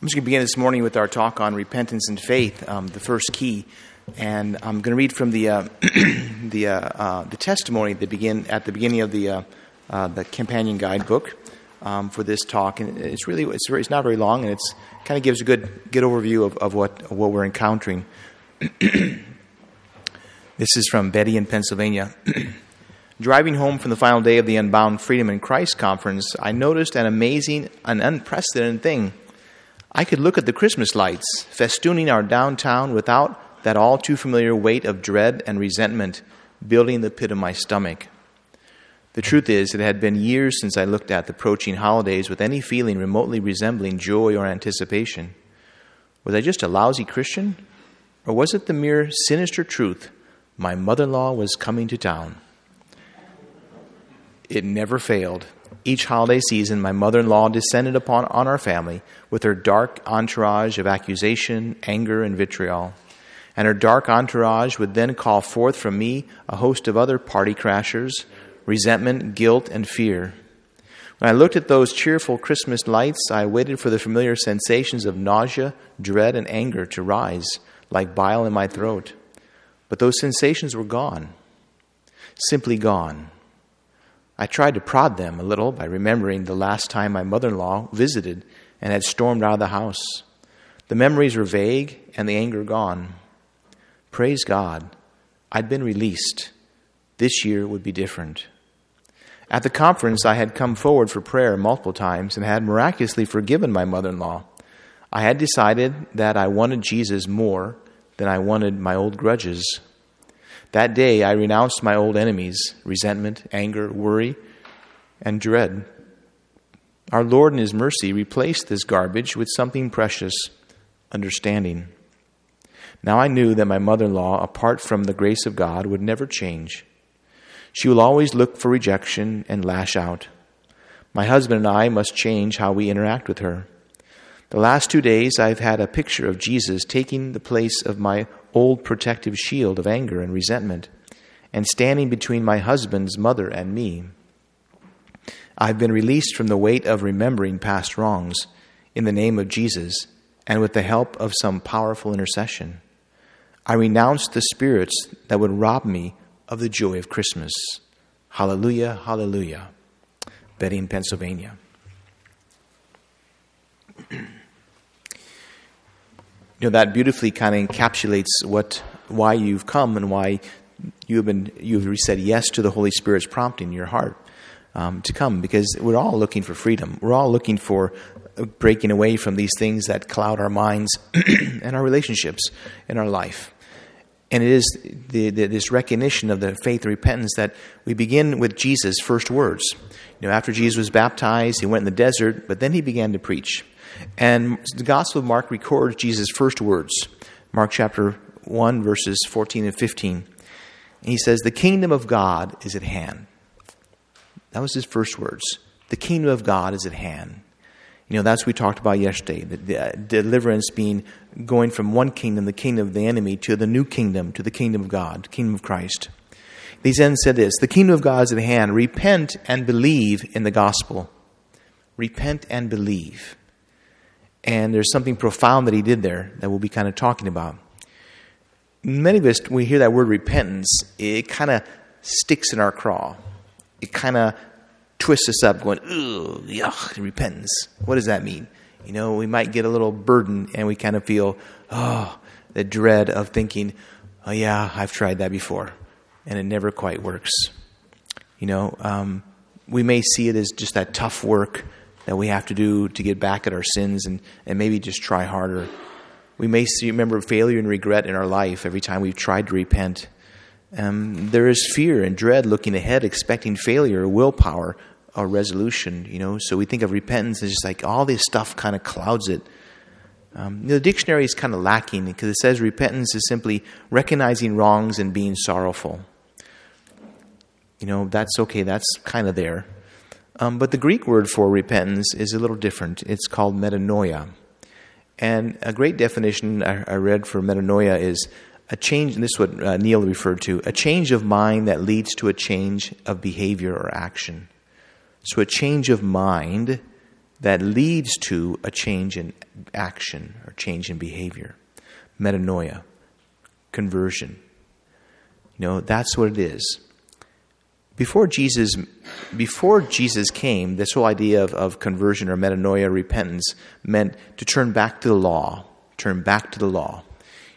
I'm just going to begin this morning with our talk on repentance and faith, um, the first key. And I'm going to read from the, uh, the, uh, uh, the testimony that begin, at the beginning of the, uh, uh, the companion guidebook um, for this talk. And it's really it's, it's not very long, and it's kind of gives a good, good overview of, of, what, of what we're encountering. this is from Betty in Pennsylvania. Driving home from the final day of the Unbound Freedom in Christ conference, I noticed an amazing, an unprecedented thing – I could look at the Christmas lights festooning our downtown without that all too familiar weight of dread and resentment building the pit of my stomach. The truth is, it had been years since I looked at the approaching holidays with any feeling remotely resembling joy or anticipation. Was I just a lousy Christian? Or was it the mere sinister truth my mother in law was coming to town? It never failed. Each holiday season, my mother in law descended upon on our family with her dark entourage of accusation, anger, and vitriol. And her dark entourage would then call forth from me a host of other party crashers, resentment, guilt, and fear. When I looked at those cheerful Christmas lights, I waited for the familiar sensations of nausea, dread, and anger to rise like bile in my throat. But those sensations were gone, simply gone. I tried to prod them a little by remembering the last time my mother in law visited and had stormed out of the house. The memories were vague and the anger gone. Praise God, I'd been released. This year would be different. At the conference, I had come forward for prayer multiple times and had miraculously forgiven my mother in law. I had decided that I wanted Jesus more than I wanted my old grudges. That day, I renounced my old enemies resentment, anger, worry, and dread. Our Lord, in His mercy, replaced this garbage with something precious understanding. Now I knew that my mother in law, apart from the grace of God, would never change. She will always look for rejection and lash out. My husband and I must change how we interact with her. The last two days, I've had a picture of Jesus taking the place of my old protective shield of anger and resentment and standing between my husband's mother and me. I've been released from the weight of remembering past wrongs in the name of Jesus and with the help of some powerful intercession. I renounce the spirits that would rob me of the joy of Christmas. Hallelujah, hallelujah. Betty in Pennsylvania. you know that beautifully kind of encapsulates what why you've come and why you've been you've said yes to the Holy Spirit's prompting in your heart um, to come because we're all looking for freedom. We're all looking for breaking away from these things that cloud our minds and our relationships in our life. And it is the, the, this recognition of the faith and repentance that we begin with Jesus' first words. You know, after Jesus was baptized, he went in the desert, but then he began to preach. And the Gospel of Mark records Jesus' first words. Mark chapter 1, verses 14 and 15. And he says, The kingdom of God is at hand. That was his first words. The kingdom of God is at hand. You know, that's what we talked about yesterday. The, the uh, deliverance being going from one kingdom, the kingdom of the enemy, to the new kingdom, to the kingdom of God, the kingdom of Christ. He then said this The kingdom of God is at hand. Repent and believe in the gospel. Repent and believe. And there's something profound that he did there that we'll be kind of talking about. Many of us, when we hear that word repentance, it kind of sticks in our craw. It kind of twists us up, going, ugh, yuck, repentance. What does that mean? You know, we might get a little burden and we kind of feel, oh, the dread of thinking, oh, yeah, I've tried that before. And it never quite works. You know, um, we may see it as just that tough work that we have to do to get back at our sins and, and maybe just try harder. We may see, remember failure and regret in our life every time we've tried to repent. Um, there is fear and dread looking ahead, expecting failure, willpower, or resolution. You know, so we think of repentance as just like all this stuff kind of clouds it. Um, the dictionary is kind of lacking because it says repentance is simply recognizing wrongs and being sorrowful. You know, that's okay. That's kind of there. Um, but the Greek word for repentance is a little different. It's called metanoia. And a great definition I, I read for metanoia is a change, and this is what uh, Neal referred to, a change of mind that leads to a change of behavior or action. So a change of mind that leads to a change in action or change in behavior. Metanoia, conversion. You know, that's what it is. Before Jesus, before Jesus came, this whole idea of, of conversion or metanoia, repentance, meant to turn back to the law, turn back to the law.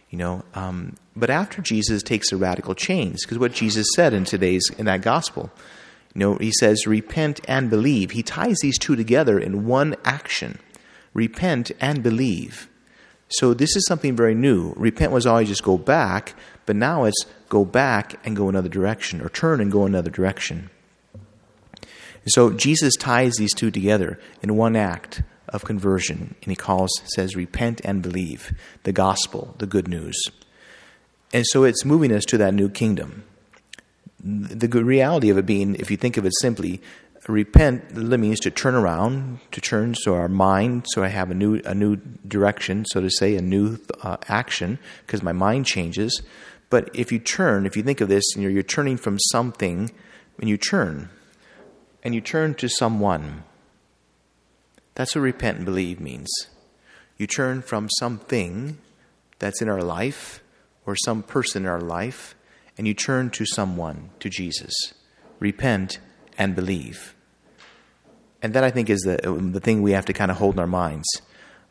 You know, um, but after Jesus takes a radical change, because what Jesus said in today's in that gospel, you know, he says, repent and believe. He ties these two together in one action repent and believe. So this is something very new. Repent was always just go back, but now it's go back and go another direction, or turn and go another direction. And So Jesus ties these two together in one act of conversion, and he calls, says, repent and believe the gospel, the good news. And so it's moving us to that new kingdom the reality of it being, if you think of it simply, repent means to turn around, to turn so our mind, so I have a new a new direction, so to say, a new uh, action, because my mind changes. But if you turn, if you think of this, and you're, you're turning from something, and you turn, and you turn to someone. That's what repent and believe means. You turn from something that's in our life or some person in our life and you turn to someone, to Jesus. Repent and believe. And that, I think, is the, the thing we have to kind of hold in our minds.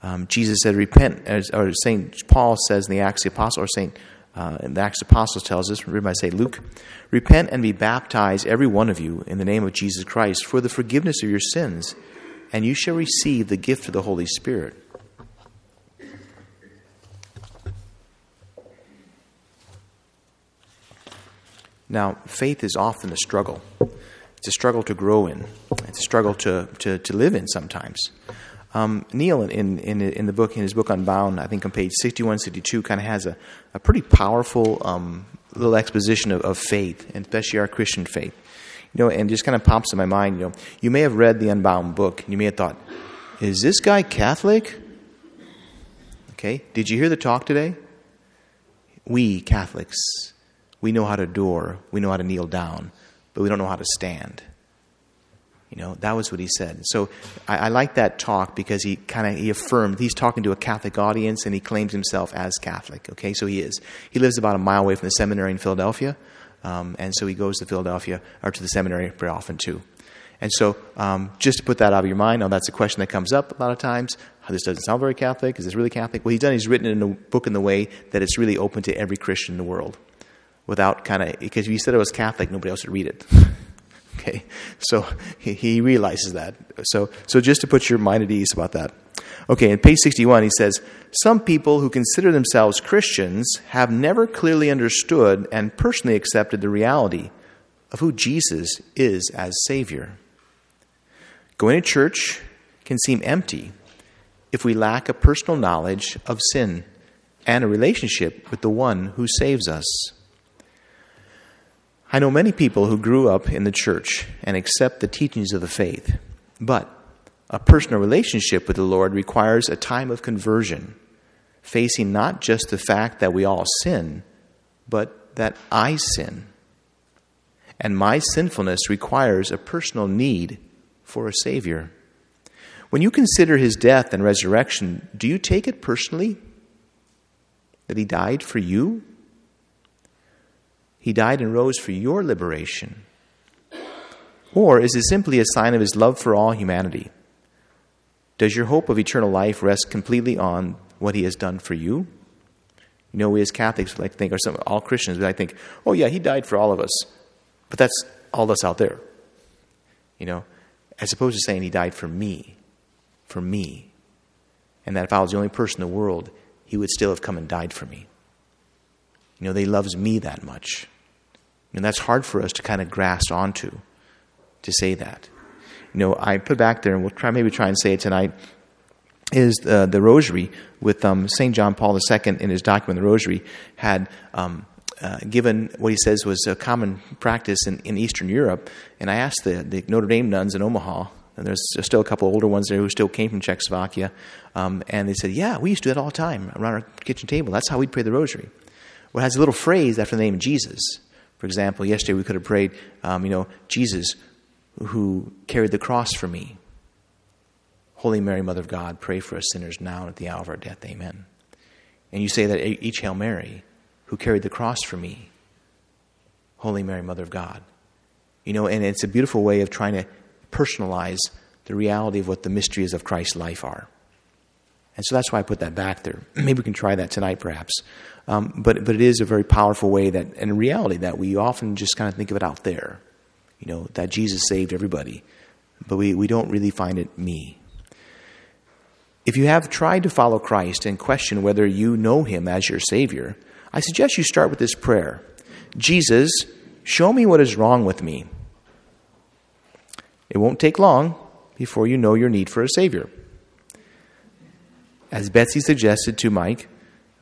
Um, Jesus said, repent, or St. Paul says in the Acts of the Apostles, or St. Uh, in the Acts of the Apostles tells us, remember I say Luke, repent and be baptized, every one of you, in the name of Jesus Christ, for the forgiveness of your sins, and you shall receive the gift of the Holy Spirit. Now, faith is often a struggle. It's a struggle to grow in. It's a struggle to, to, to live in sometimes. Um, Neal, in, in, in the book, in his book Unbound, I think on page 61, 62, kind of has a, a pretty powerful um, little exposition of, of faith, and especially our Christian faith. You know, and just kind of pops in my mind, you know, you may have read the Unbound book, and you may have thought, is this guy Catholic? Okay, did you hear the talk today? We Catholics we know how to adore, we know how to kneel down, but we don't know how to stand. You know, that was what he said. So I, I like that talk because he kind of he affirmed he's talking to a Catholic audience and he claims himself as Catholic. Okay, so he is. He lives about a mile away from the seminary in Philadelphia, um, and so he goes to Philadelphia or to the seminary pretty often too. And so, um, just to put that out of your mind, now that's a question that comes up a lot of times. This doesn't sound very Catholic. Is this really Catholic? Well, he's done. He's written in a book in the way that it's really open to every Christian in the world without kind of, because if you said it was Catholic, nobody else would read it. okay, so he, he realizes that. So, so just to put your mind at ease about that. Okay, in page 61, he says, Some people who consider themselves Christians have never clearly understood and personally accepted the reality of who Jesus is as Savior. Going to church can seem empty if we lack a personal knowledge of sin and a relationship with the one who saves us. I know many people who grew up in the church and accept the teachings of the faith, but a personal relationship with the Lord requires a time of conversion, facing not just the fact that we all sin, but that I sin. And my sinfulness requires a personal need for a Savior. When you consider his death and resurrection, do you take it personally that he died for you? He died and rose for your liberation? Or is it simply a sign of his love for all humanity? Does your hope of eternal life rest completely on what he has done for you? You know, we as Catholics like to think, or some, all Christians, we like think, oh yeah, he died for all of us. But that's all us out there. You know, as opposed to saying he died for me, for me. And that if I was the only person in the world, he would still have come and died for me. You know, they loves me that much. And that's hard for us to kind of grasp onto, to say that. You know, I put back there, and we'll try maybe try and say it tonight, is uh, the rosary with um, St. John Paul II in his document, the rosary, had um, uh, given what he says was a common practice in, in Eastern Europe. And I asked the, the Notre Dame nuns in Omaha, and there's still a couple older ones there who still came from Czechoslovakia, um, and they said, Yeah, we used to do that all the time around our kitchen table. That's how we'd pray the rosary. Well, it has a little phrase after the name of Jesus. For example, yesterday we could have prayed, um, you know, Jesus who carried the cross for me. Holy Mary, Mother of God, pray for us sinners now and at the hour of our death. Amen. And you say that each Hail Mary, who carried the cross for me, Holy Mary, Mother of God. You know, and it's a beautiful way of trying to personalize the reality of what the mysteries of Christ's life are. And so that's why I put that back there. Maybe we can try that tonight, perhaps. Um, but, but it is a very powerful way that, in reality, that we often just kind of think of it out there. You know, that Jesus saved everybody. But we, we don't really find it me. If you have tried to follow Christ and question whether you know him as your Savior, I suggest you start with this prayer Jesus, show me what is wrong with me. It won't take long before you know your need for a Savior. As Betsy suggested to Mike,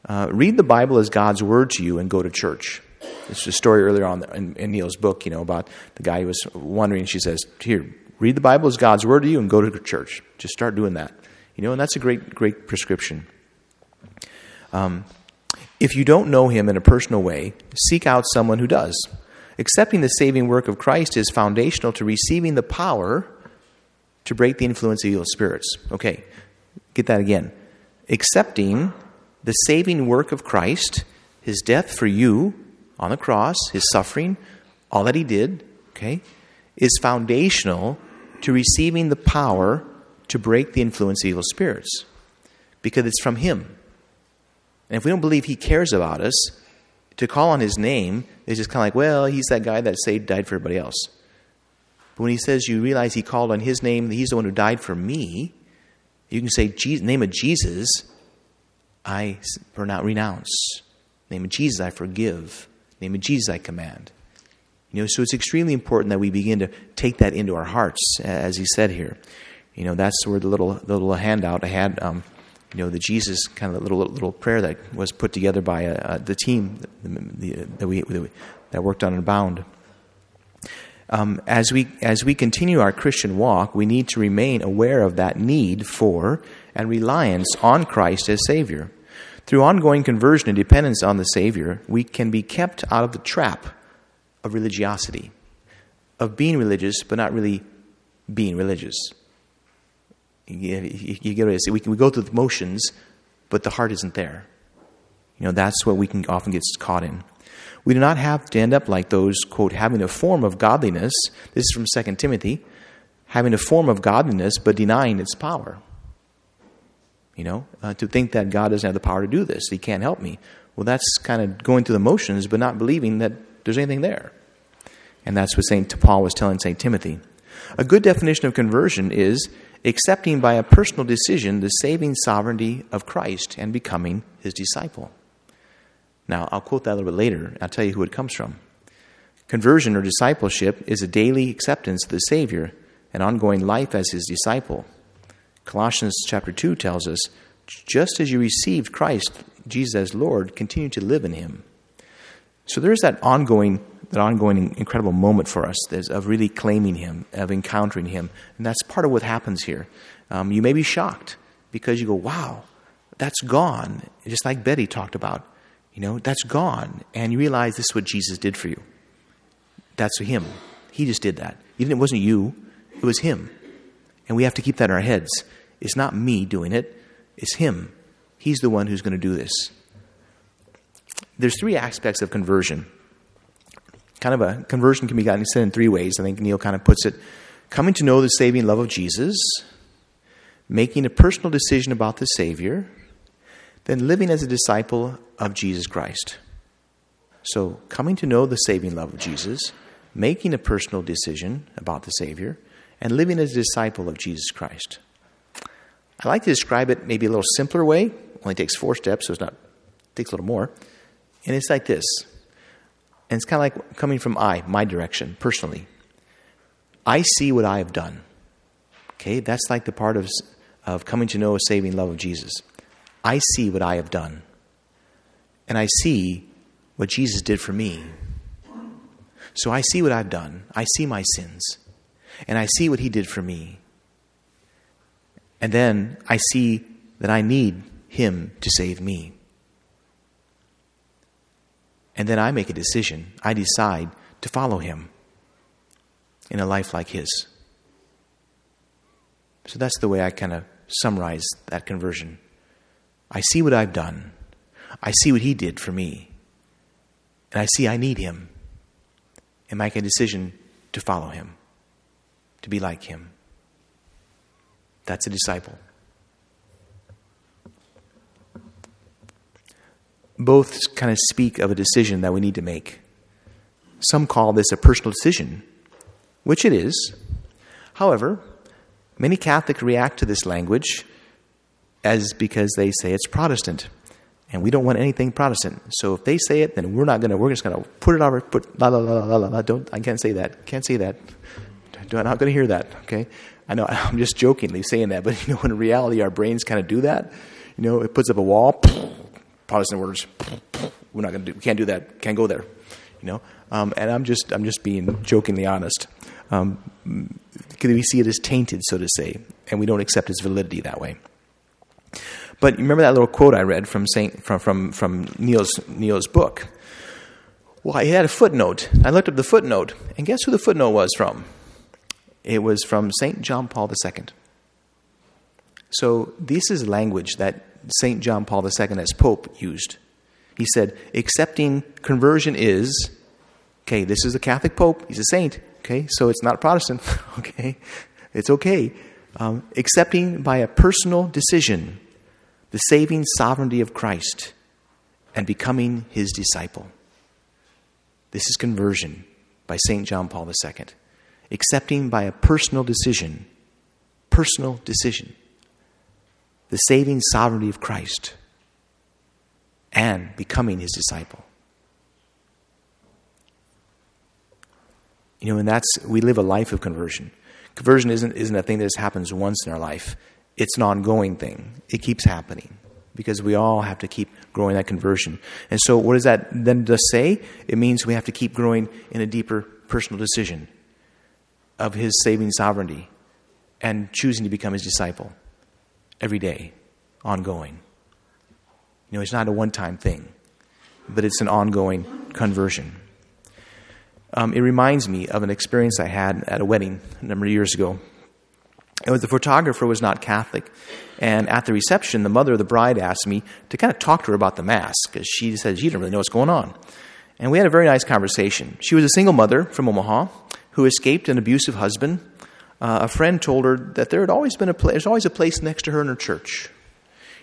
uh, read the Bible as God's Word to you and go to church. Is a story earlier on in, in Neal's book, you know, about the guy who was wondering. She says, Here, read the Bible as God's Word to you and go to church. Just start doing that. You know, and that's a great, great prescription. Um, if you don't know him in a personal way, seek out someone who does. Accepting the saving work of Christ is foundational to receiving the power to break the influence of evil spirits. Okay, get that again. Accepting the saving work of Christ, his death for you on the cross, his suffering, all that he did, okay, is foundational to receiving the power to break the influence of evil spirits because it's from him. And if we don't believe he cares about us, to call on his name is just kind of like, well, he's that guy that saved, died for everybody else. But when he says you realize he called on his name, he's the one who died for me, you can say, name of Jesus, I renounce. Name of Jesus, I forgive. Name of Jesus, I command. You know, so it's extremely important that we begin to take that into our hearts, as he said here. You know, that's where the little the little handout I had. Um, you know, the Jesus kind of little little prayer that was put together by uh, uh the team that we that worked on Unbound. Um, as we as we continue our Christian walk, we need to remain aware of that need for and reliance on Christ as Savior. Through ongoing conversion and dependence on the Savior, we can be kept out of the trap of religiosity, of being religious but not really being religious. You, you get it. We, we go through the motions, but the heart isn't there. You know, that's what we can often get caught in. We do not have to end up like those, quote, having a form of godliness. This is from 2 Timothy. Having a form of godliness, but denying its power. You know, uh, to think that God doesn't have the power to do this, He can't help me. Well, that's kind of going through the motions, but not believing that there's anything there. And that's what St. Paul was telling St. Timothy. A good definition of conversion is accepting by a personal decision the saving sovereignty of Christ and becoming his disciple. Now, I'll quote that a little bit later. I'll tell you who it comes from. Conversion or discipleship is a daily acceptance of the Savior and ongoing life as his disciple. Colossians chapter 2 tells us just as you received Christ, Jesus as Lord, continue to live in him. So there's that ongoing that ongoing incredible moment for us of really claiming Him, of encountering Him. And that's part of what happens here. Um, you may be shocked because you go, wow, that's gone. Just like Betty talked about. You know, that's gone. And you realize this is what Jesus did for you. That's Him. He just did that. Even if it wasn't you, it was Him. And we have to keep that in our heads. It's not me doing it, it's Him. He's the one who's going to do this. There's three aspects of conversion kind of a conversion can be gotten said in three ways. I think Neal kind of puts it coming to know the saving love of Jesus, making a personal decision about the Savior, then living as a disciple of Jesus Christ. So, coming to know the saving love of Jesus, making a personal decision about the Savior, and living as a disciple of Jesus Christ. I like to describe it maybe a little simpler way. Only takes four steps, so it's not it takes a little more. And it's like this and it's kind of like coming from I, my direction, personally. I see what I have done. Okay, that's like the part of, of coming to know a saving love of Jesus. I see what I have done. And I see what Jesus did for me. So I see what I've done. I see my sins. And I see what he did for me. And then I see that I need him to save me. And then I make a decision. I decide to follow him in a life like his. So that's the way I kind of summarize that conversion. I see what I've done. I see what he did for me. And I see I need him. And make a decision to follow him, to be like him. That's a disciple. Both kind of speak of a decision that we need to make. Some call this a personal decision, which it is. However, many Catholics react to this language as because they say it's Protestant. And we don't want anything Protestant. So if they say it, then we're not gonna we're just gonna put it over put la la la la la la don't I can't say that. Can't say that. I'm not gonna hear that, okay? I know I'm just jokingly saying that, but you know, in reality our brains kind of do that. You know, it puts up a wall, Protestant words. We're not gonna do we can't do that, can't go there. You know? Um, and I'm just I'm just being jokingly honest. Um, we see it as tainted, so to say, and we don't accept its validity that way. But you remember that little quote I read from Saint from from from Neal's Neal's book. Well, he had a footnote. I looked up the footnote, and guess who the footnote was from? It was from Saint John Paul II. So this is language that Saint John Paul II, as Pope, used. He said, accepting conversion is, okay, this is a Catholic Pope, he's a saint, okay, so it's not Protestant, okay, it's okay. Um, accepting by a personal decision the saving sovereignty of Christ and becoming his disciple. This is conversion by St. John Paul II. Accepting by a personal decision, personal decision, the saving sovereignty of Christ and becoming his disciple. You know, and that's, we live a life of conversion. Conversion isn't, isn't a thing that just happens once in our life it's an ongoing thing. It keeps happening because we all have to keep growing that conversion. And so, what does that then just say? It means we have to keep growing in a deeper personal decision of His saving sovereignty and choosing to become His disciple every day, ongoing. You know, it's not a one time thing, but it's an ongoing conversion. Um, it reminds me of an experience I had at a wedding a number of years ago. It was the photographer was not Catholic. And at the reception, the mother of the bride asked me to kind of talk to her about the Mass because she said she didn't really know what's going on. And we had a very nice conversation. She was a single mother from Omaha who escaped an abusive husband. Uh, a friend told her that there had always been a place, there's always a place next to her in her church.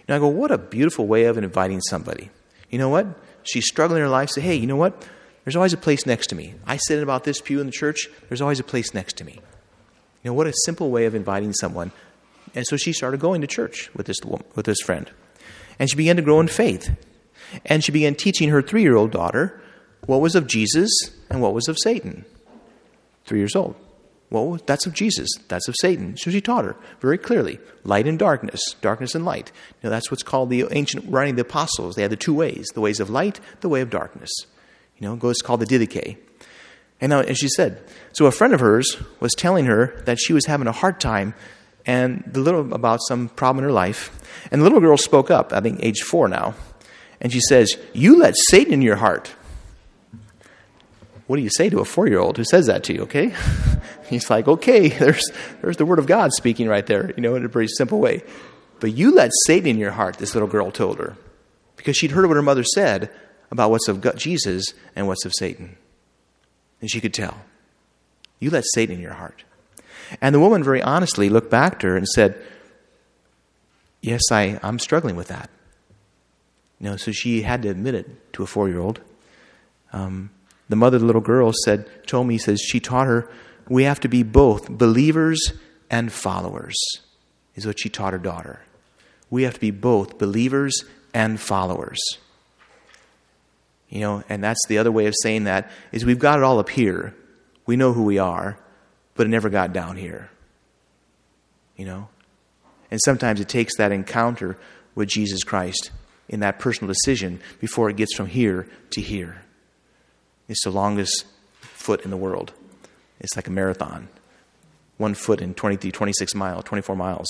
And I go, what a beautiful way of inviting somebody. You know what? She's struggling in her life. Say, hey, you know what? There's always a place next to me. I sit in about this pew in the church. There's always a place next to me. You know, what a simple way of inviting someone. And so she started going to church with this, with this friend. And she began to grow in faith. And she began teaching her three year old daughter what was of Jesus and what was of Satan. Three years old. Well, that's of Jesus. That's of Satan. So she taught her very clearly light and darkness, darkness and light. Know, that's what's called the ancient writing of the apostles. They had the two ways the ways of light, the way of darkness. You know, goes called the Didache. And, now, and she said, so a friend of hers was telling her that she was having a hard time and the little about some problem in her life. And the little girl spoke up, I think age four now, and she says, You let Satan in your heart. What do you say to a four year old who says that to you, okay? He's like, Okay, there's, there's the word of God speaking right there, you know, in a very simple way. But you let Satan in your heart, this little girl told her, because she'd heard what her mother said about what's of Jesus and what's of Satan. And she could tell. You let Satan in your heart. And the woman very honestly looked back to her and said, Yes, I, I'm struggling with that. You know, so she had to admit it to a four year old. Um, the mother of the little girl said, told me, says she taught her, we have to be both believers and followers, is what she taught her daughter. We have to be both believers and followers. You know, and that's the other way of saying that is we've got it all up here. We know who we are, but it never got down here. You know? And sometimes it takes that encounter with Jesus Christ in that personal decision before it gets from here to here. It's the longest foot in the world. It's like a marathon. One foot in 23, 26 miles, 24 miles.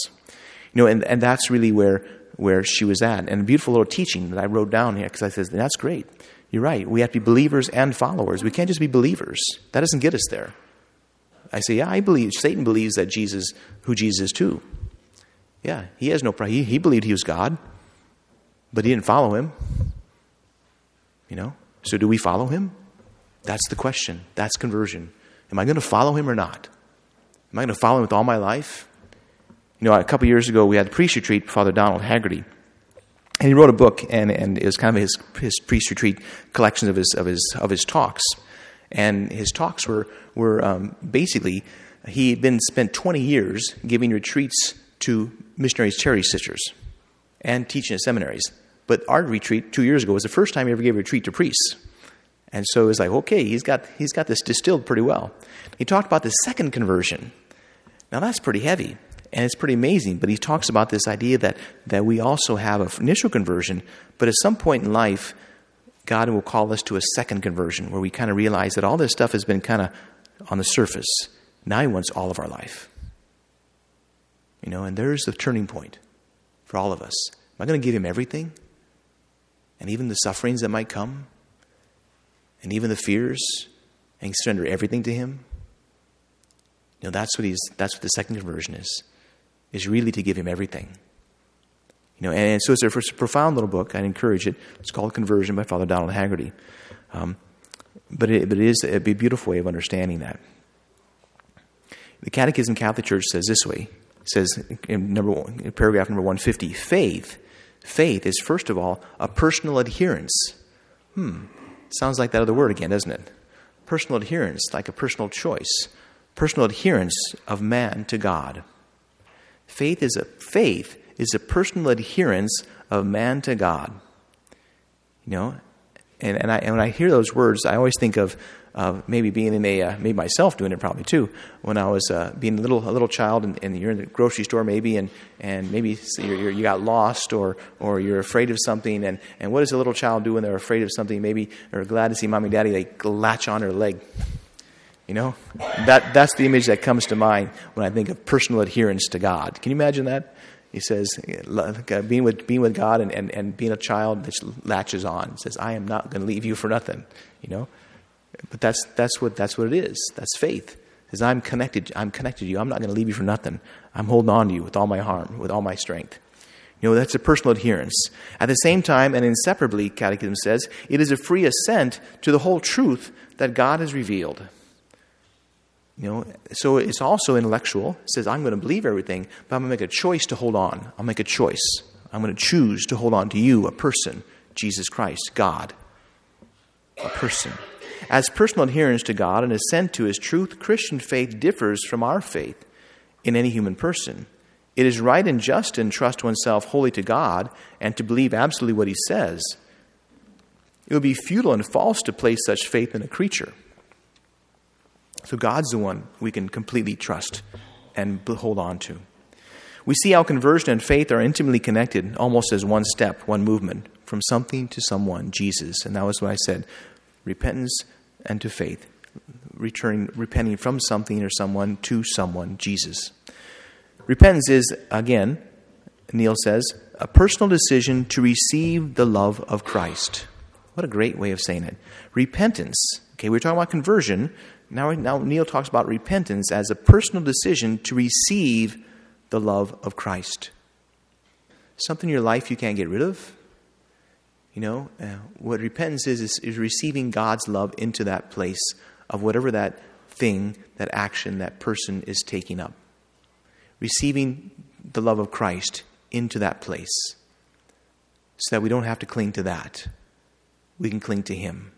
You know, and, and that's really where, where she was at. And a beautiful little teaching that I wrote down here because I said, that's great. You're right. We have to be believers and followers. We can't just be believers. That doesn't get us there. I say, yeah, I believe. Satan believes that Jesus, who Jesus is too. Yeah, he has no problem. He, he believed he was God, but he didn't follow him. You know? So do we follow him? That's the question. That's conversion. Am I going to follow him or not? Am I going to follow him with all my life? You know, a couple years ago, we had the priest retreat, Father Donald Haggerty. And he wrote a book, and, and it was kind of his, his priest retreat collections of his, of, his, of his talks. And his talks were, were um, basically, he had been spent 20 years giving retreats to missionaries, charity sisters, and teaching at seminaries. But our retreat two years ago was the first time he ever gave a retreat to priests. And so it was like, okay, he's got, he's got this distilled pretty well. He talked about the second conversion. Now that's pretty heavy and it's pretty amazing. But he talks about this idea that, that we also have an initial conversion, but at some point in life, God will call us to a second conversion where we kind of realize that all this stuff has been kind of on the surface. Now he wants all of our life. You know, and there's the turning point for all of us. Am I going to give him everything? And even the sufferings that might come? And even the fears? And surrender everything to him? You know, that's what he's that's what the second conversion is is really to give him everything. You know, and, so it's a, profound little book. I'd encourage it. It's called Conversion by Father Donald Haggerty. Um, but, it, but it is a beautiful way of understanding that. The Catechism Catholic Church says this way. It says in, number one, in paragraph number 150, faith, faith is first of all a personal adherence. Hmm, sounds like that other word again, doesn't it? Personal adherence, like a personal choice. Personal adherence of man to God. Faith is a faith is a personal adherence of man to God. You know, and, and, I, and when I hear those words, I always think of uh, maybe being in a, uh, maybe myself doing it probably too. When I was uh, being a little, a little child and, and, you're in the grocery store maybe, and, and maybe you're, you're, you got lost or, or you're afraid of something. And, and what does a little child do when they're afraid of something? Maybe they're glad to see mommy and daddy, they latch on her leg. You know, that, that's the image that comes to mind when I think of personal adherence to God. Can you imagine that? He says, uh, being with, being with God and, and, and being a child that latches on. Says, I am not going to leave you for nothing. You know, but that's, that's, what, that's what it is. That's faith. Says, I'm connected. I'm connected to you. I'm not going to leave you for nothing. I'm holding on to you with all my heart, with all my strength. You know, that's a personal adherence. At the same time, and inseparably, Catechism says, it is a free assent to the whole truth that God has revealed. You know, so it's also intellectual. It says, I'm going to believe everything, but I'm going to make a choice to hold on. I'll make a choice. I'm going to choose to hold on to you, a person, Jesus Christ, God, a person. As personal adherence to God and assent to His truth, Christian faith differs from our faith in any human person. It is right and just to entrust oneself wholly to God and to believe absolutely what He says. It would be futile and false to place such faith in a creature. So God's the one we can completely trust and hold on to. We see how conversion and faith are intimately connected, almost as one step, one movement, from something to someone, Jesus. And that was what I said repentance and to faith, returning, repenting from something or someone to someone, Jesus. Repentance is, again, Neal says, a personal decision to receive the love of Christ. What a great way of saying it. Repentance. Okay, we're talking about conversion. Now, now Neal talks about repentance as a personal decision to receive the love of Christ. Something in your life you can't get rid of. You know, uh, what repentance is, is, is receiving God's love into that place of whatever that thing, that action, that person is taking up. Receiving the love of Christ into that place so that we don't have to cling to that. We can cling to Him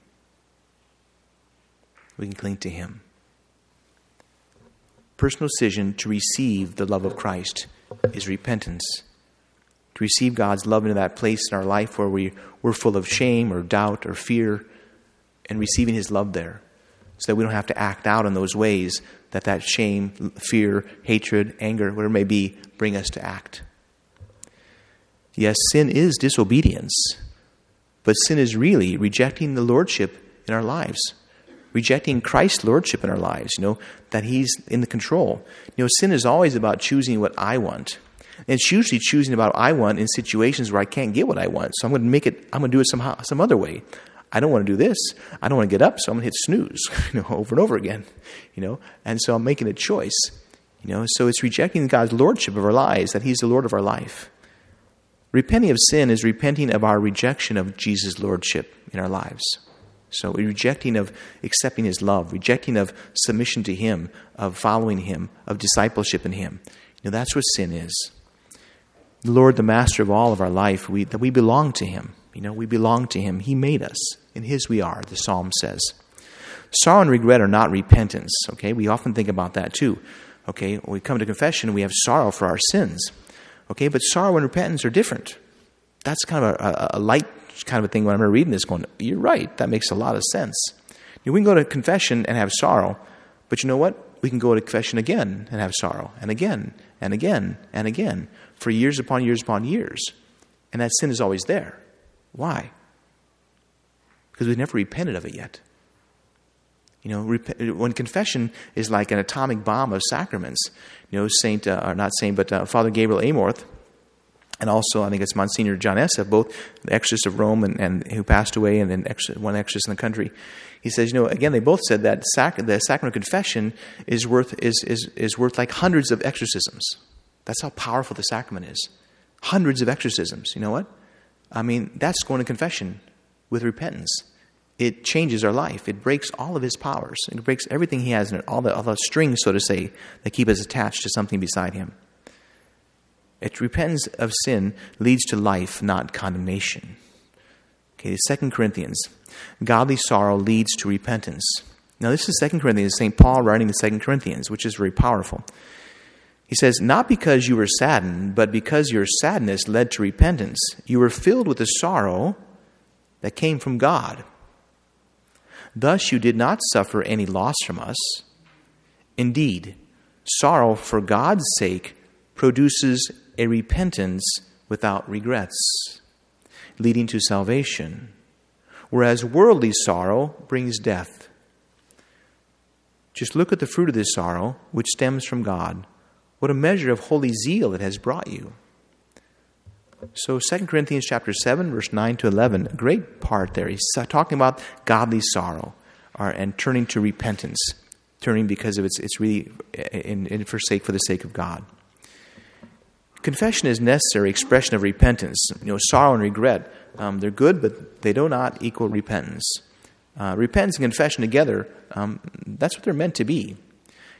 we can cling to Him. Personal decision to receive the love of Christ is repentance. To receive God's love into that place in our life where we, we're full of shame or doubt or fear, and receiving His love there so that we don't have to act out in those ways that that shame, fear, hatred, anger, whatever it may be, bring us to act. Yes, sin is disobedience, but sin is really rejecting the lordship in our lives rejecting Christ's lordship in our lives, you know, that He's in the control. You know, sin is always about choosing what I want. And it's usually choosing about what I want in situations where I can't get what I want. So I'm going to make it, I'm going to do it somehow, some other way. I don't want to do this. I don't want to get up, so I'm going to hit snooze, you know, over and over again, you know. And so I'm making a choice, You know, so it's rejecting God's lordship of our lives, that He's the Lord of our life. Repenting of sin is repenting of our rejection of Jesus' lordship in our lives. So, rejecting of accepting His love, rejecting of submission to Him, of following Him, of discipleship in Him. You know, that's what sin is. The Lord, the master of all of our life, we, that we belong to Him. You know, we belong to Him. He made us. In His we are, the psalm says. Sorrow and regret are not repentance, okay? We often think about that too. Okay, when we come to confession, we have sorrow for our sins. Okay, but sorrow and repentance are different. That's kind of a, a, light kind of a thing when I'm reading this, going, you're right, that makes a lot of sense. You know, we can go to confession and have sorrow, but you know what? We can go to confession again and have sorrow, and again, and again, and again, for years upon years upon years. And that sin is always there. Why? Because we've never repented of it yet. You know, when confession is like an atomic bomb of sacraments, you know, Saint, uh, or not Saint, but uh, Father Gabriel Amorth, and also I think it's Monsignor John Esseff, both the exorcist of Rome and, and who passed away, and then one exorcist in the country. He says, you know, again, they both said that sac- the sacrament of confession is worth is, is is worth like hundreds of exorcisms. That's how powerful the sacrament is. Hundreds of exorcisms. You know what? I mean, that's going to confession with repentance it changes our life. It breaks all of his powers. It breaks everything he has in it, all the, all the strings, so to say, that keep us attached to something beside him. It repentance of sin leads to life, not condemnation. Okay, Second Corinthians. Godly sorrow leads to repentance. Now, this is Second Corinthians, St. Paul writing to Second Corinthians, which is very powerful. He says, Not because you were saddened, but because your sadness led to repentance, you were filled with the sorrow that came from God. Thus you did not suffer any loss from us. Indeed, sorrow for God's sake produces a repentance without regrets, leading to salvation, whereas worldly sorrow brings death. Just look at the fruit of this sorrow, which stems from God. What a measure of holy zeal it has brought you. So 2 Corinthians chapter 7, verse 9 to 11, a great part there. He's talking about godly sorrow uh, and turning to repentance, turning because of it's, it's really uh, in, in forsake for the sake of God. Confession is necessary expression of repentance. You know, sorrow and regret, um, they're good, but they do not equal repentance. Uh, repentance and confession together, um, that's what they're meant to be.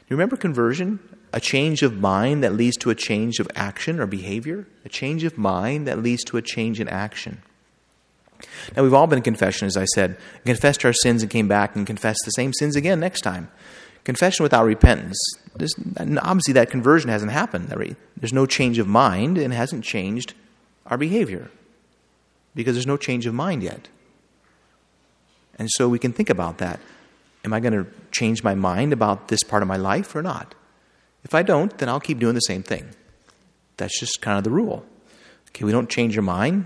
You remember conversion? a change of mind that leads to a change of action or behavior, a change of mind that leads to a change in action. Now, we've all been in confession, as I said, confessed our sins and came back and confessed the same sins again next time. Confession without repentance, obviously that conversion hasn't happened. There's no change of mind and hasn't changed our behavior because there's no change of mind yet. And so we can think about that. Am I going to change my mind about this part of my life or not? If I don't, then I'll keep doing the same thing. That's just kind of the rule. Okay, we don't change our mind,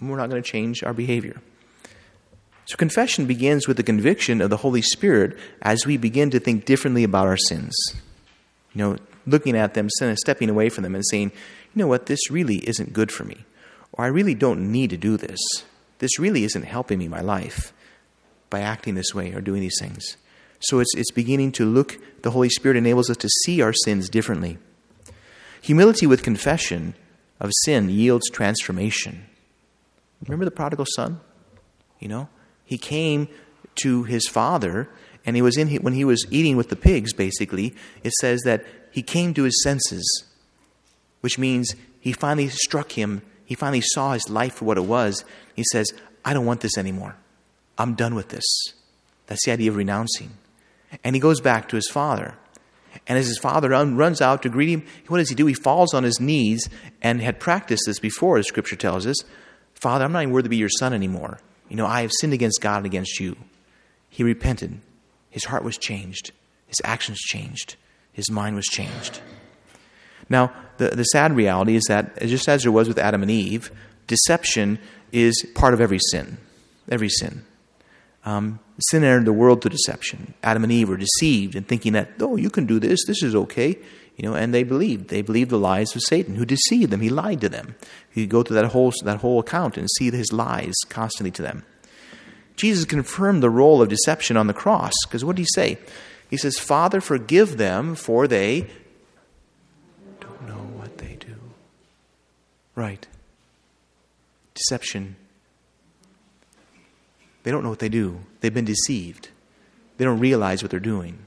we're not going to change our behavior. So, confession begins with the conviction of the Holy Spirit as we begin to think differently about our sins. You know, looking at them, stepping away from them, and saying, you know what, this really isn't good for me. Or I really don't need to do this. This really isn't helping me in my life by acting this way or doing these things. So it's, it's beginning to look, the Holy Spirit enables us to see our sins differently. Humility with confession of sin yields transformation. Remember the prodigal son? You know, he came to his father, and he was in when he was eating with the pigs. Basically, it says that he came to his senses, which means he finally struck him. He finally saw his life for what it was. He says, "I don't want this anymore. I'm done with this." That's the idea of renouncing. And he goes back to his father. And as his father runs out to greet him, what does he do? He falls on his knees and had practiced this before, as scripture tells us. Father, I'm not even worthy to be your son anymore. You know, I have sinned against God and against you. He repented. His heart was changed. His actions changed. His mind was changed. Now, the, the sad reality is that, just as there was with Adam and Eve, deception is part of every sin. Every sin. Um, sin entered the world through deception. Adam and Eve were deceived in thinking that, oh, you can do this, this is okay. You know, and they believed. They believed the lies of Satan, who deceived them. He lied to them. You go through that whole, that whole account and see his lies constantly to them. Jesus confirmed the role of deception on the cross, because what did he say? He says, Father, forgive them, for they don't know what they do. Right. Deception. They don't know what they do. They've been deceived. They don't realize what they're doing.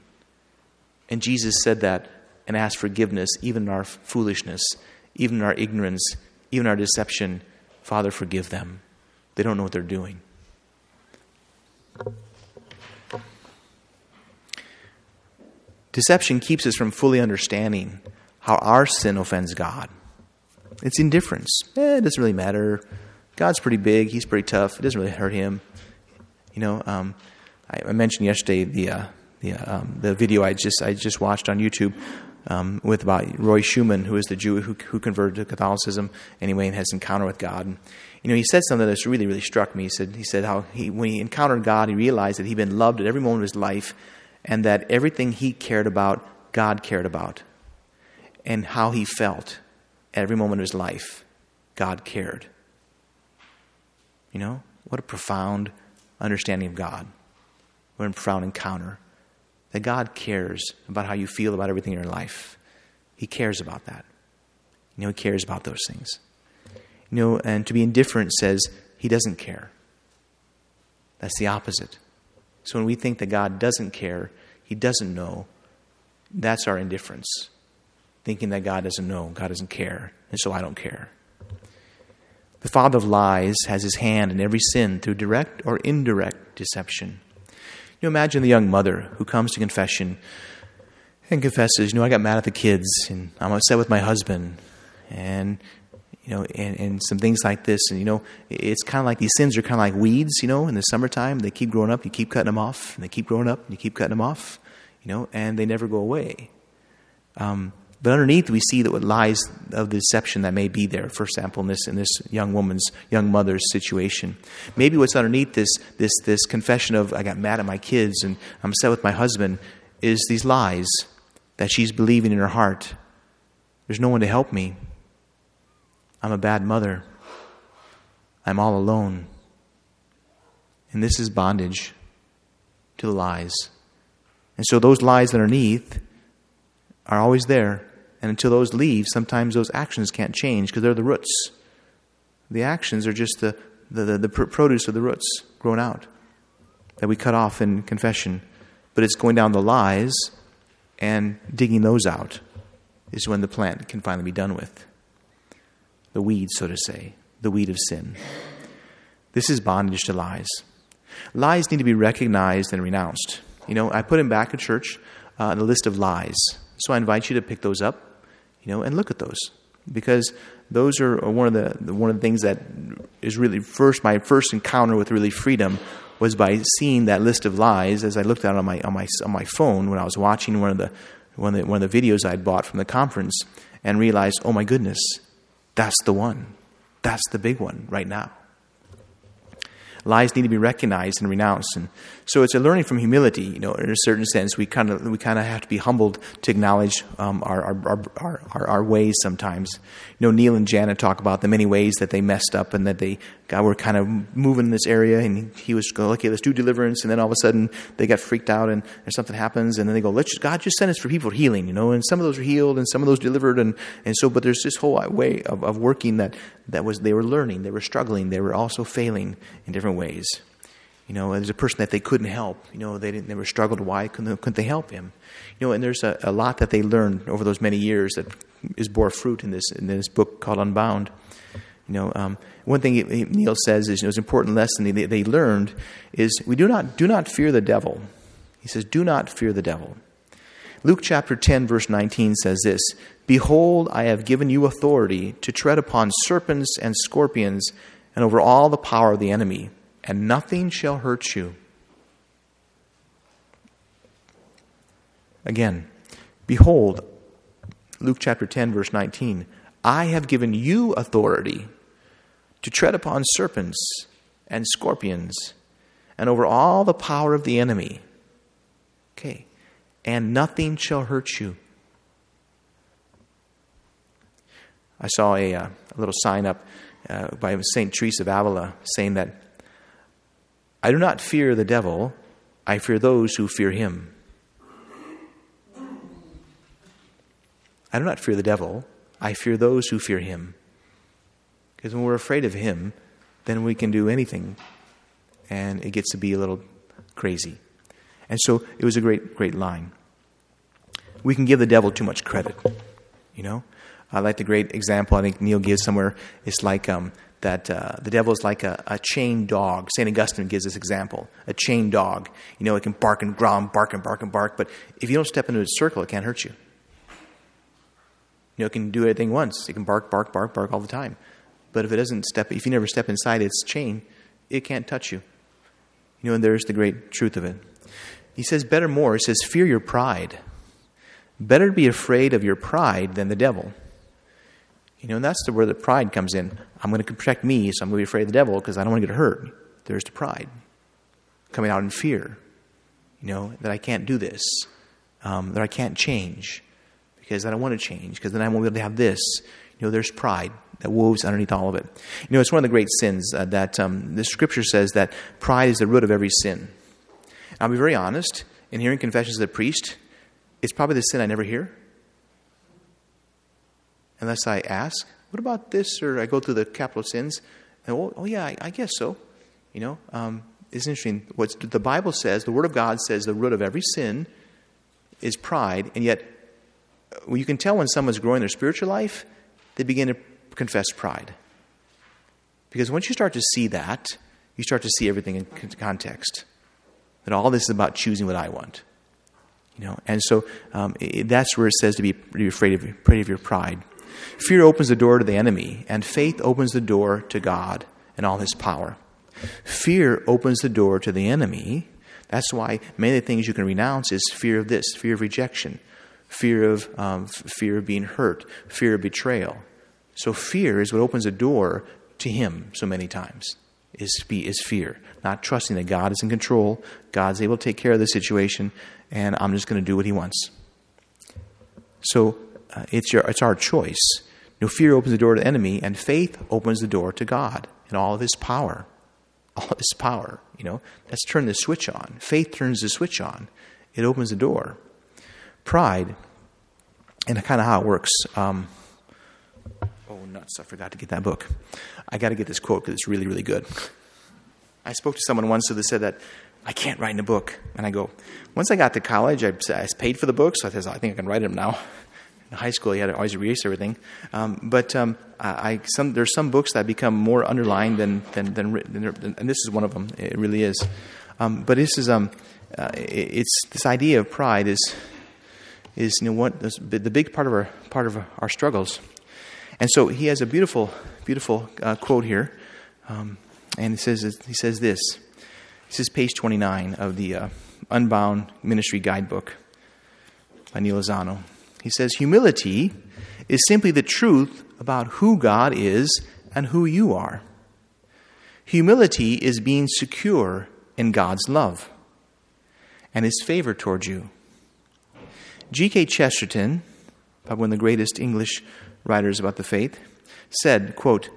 And Jesus said that and ask forgiveness, even in our foolishness, even in our ignorance, even our deception. Father, forgive them. They don't know what they're doing. Deception keeps us from fully understanding how our sin offends God. It's indifference. Eh, it doesn't really matter. God's pretty big. He's pretty tough. It doesn't really hurt him. You know, um, I, I, mentioned yesterday the uh, the, um, the video I just I just watched on YouTube um, with about Roy Schoeman, who is the Jew who, who converted to Catholicism anyway and has encounter with God. And, you know, he said something that's really really struck me. He said he said how he when he encountered God, he realized that he'd been loved at every moment of his life, and that everything he cared about, God cared about, and how he felt at every moment of his life, God cared. You know, what a profound understanding of God. What a profound encounter. That God cares about how you feel about everything in your life. He cares about that. You know, He cares about those things. You know, and to be indifferent says He doesn't care. That's the opposite. So when we think that God doesn't care, He doesn't know, that's our indifference. Thinking that God doesn't know, God doesn't care, and so I don't care. The father of lies has his hand in every sin through direct or indirect deception. You imagine the young mother who comes to confession and confesses, you know, I got mad at the kids and I'm upset with my husband and you know, and, and some things like this. And, you know, it's kind of like these sins are kind of like weeds, you know, in the summertime. They keep growing up, you keep cutting them off, and they keep growing up, and you keep cutting them off, you know, and they never go away. Um, but underneath, we see that what lies of the deception that may be there. For example, in this in this young woman's, young mother's situation, maybe what's underneath this this this confession of I got mad at my kids and I'm upset with my husband is these lies that she's believing in her heart. There's no one to help me. I'm a bad mother. I'm all alone. And this is bondage to the lies. And so those lies underneath are always there. And until those leave, sometimes those actions can't change because they're the roots. The actions are just the, the, the, the produce of the roots grown out that we cut off in confession. But it's going down the lies and digging those out is when the plant can finally be done with. The weed, so to say, the weed of sin. This is bondage to lies. Lies need to be recognized and renounced. You know, I put him back at church, uh, the list of lies. So I invite you to pick those up you know, and look at those because those are one of the one of the things that is really first my first encounter with really freedom was by seeing that list of lies as I looked at on my on my on my phone when I was watching one of the one of the, one of the videos I'd bought from the conference and realized, oh my goodness, that's the one, that's the big one right now. Lies need to be recognized and renounced. And so it's a learning from humility, you know, in a certain sense. We kind of, we kind of have to be humbled to acknowledge um, our, our, our, our, our ways sometimes. You know, Neal and Janet talk about the many ways that they messed up and that they God were kind of moving in this area and he was going, okay, let's do deliverance. And then all of a sudden they got freaked out and, and something happens. And then they go, let's just, God just send us for people healing, you know, and some of those were healed and some of those delivered. And, and so, but there's this whole way of, of working that, that was, they were learning, they were struggling, they were also failing in different ways. You know, there's a person that they couldn't help. You know, they didn't, they were struggled. Why couldn't, couldn't they help him? You know, and there's a, a lot that they learned over those many years that is bore fruit in this, in this book called Unbound. You know, um, one thing Neal says is, you know, it's an important lesson they, they learned is we do not, do not fear the devil. He says, do not fear the devil. Luke chapter 10, verse 19 says this Behold, I have given you authority to tread upon serpents and scorpions and over all the power of the enemy, and nothing shall hurt you. Again, behold, Luke chapter 10, verse 19, I have given you authority to tread upon serpents and scorpions and over all the power of the enemy. Okay. And nothing shall hurt you. I saw a, uh, a little sign up uh, by St. Teresa of Avila saying that I do not fear the devil, I fear those who fear him. I do not fear the devil, I fear those who fear him. Because when we're afraid of Him, then we can do anything, and it gets to be a little crazy. And so it was a great, great line. We can give the devil too much credit, you know? I like the great example I think Neal gives somewhere. It's like um, that uh, the devil is like a, a chained dog. St. Augustine gives this example a chained dog. You know, it can bark and growl and bark and bark and bark, but if you don't step into its circle, it can't hurt you. You know, it can do anything once. It can bark, bark, bark, bark all the time. But if it doesn't step, if you never step inside its chain, it can't touch you. You know, and there's the great truth of it. He says, better more. He says, fear your pride. Better to be afraid of your pride than the devil. You know, and that's the, where the pride comes in. I'm going to protect me, so I'm going to be afraid of the devil because I don't want to get hurt. There's the pride coming out in fear. You know, that I can't do this, um, that I can't change because I don't want to change because then I won't be able to have this. You know, there's pride that woves underneath all of it. You know, it's one of the great sins uh, that um, the scripture says that pride is the root of every sin. I'll be very honest, in hearing confessions of the priest, it's probably the sin I never hear unless I ask, what about this? Or I go through the capital sins, and oh, oh yeah, I, I, guess so. You know, um, it's interesting. What the Bible says, the Word of God says, the root of every sin is pride, and yet well, you can tell when someone's growing their spiritual life, they begin to confess pride. Because once you start to see that, you start to see everything in context. That all this is about choosing what I want. You know, and so um, it, that's where it says to be, be afraid, of, afraid of your pride. Fear opens the door to the enemy, and faith opens the door to God and all his power. Fear opens the door to the enemy. That's why many of the things you can renounce is fear of this, fear of rejection, fear of um, fear of being hurt, fear of betrayal. So fear is what opens the door to him so many times. Is is fear, not trusting that God is in control, God's able to take care of the situation, and I'm just going to do what He wants. So uh, it's, your, it's our choice. No fear opens the door to the enemy, and faith opens the door to God and all of His power. All of His power, you know. Let's turn the switch on. Faith turns the switch on. It opens the door. Pride, and kind of how it works. Um, oh, nuts! I forgot to get that book. I got to get this quote because it's really, really good. I spoke to someone once who said that I can't write in a book, and I go. Once I got to college, I, I paid for the book, so I said I think I can write them now in high school, you had to always erase everything. Um, but um, I, some, there's some books that become more underlined than, than, than written, and this is one of them. It really is. Um, but this is um, uh, it's this idea of pride is is you know what the big part of our part of our struggles. And so he has a beautiful beautiful uh, quote here, um, and he says he says this. This is page 29 of the uh, Unbound Ministry Guidebook by Neal Lozano. He says, Humility is simply the truth about who God is and who you are. Humility is being secure in God's love and his favor towards you. G.K. Chesterton, one of the greatest English writers about the faith, said, quote,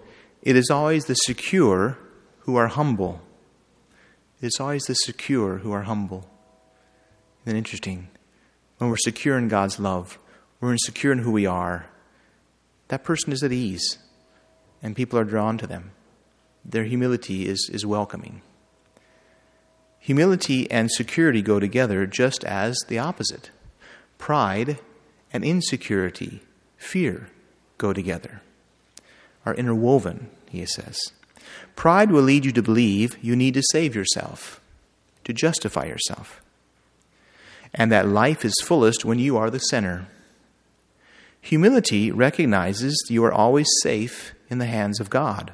It is always the secure who are humble. It is always the secure who are humble. Isn't interesting? When we're secure in God's love, we're insecure in who we are, that person is at ease and people are drawn to them. Their humility is, is welcoming. Humility and security go together just as the opposite. Pride and insecurity, fear, go together, are interwoven, he says. Pride will lead you to believe you need to save yourself, to justify yourself, and that life is fullest when you are the center. Humility recognizes you are always safe in the hands of God,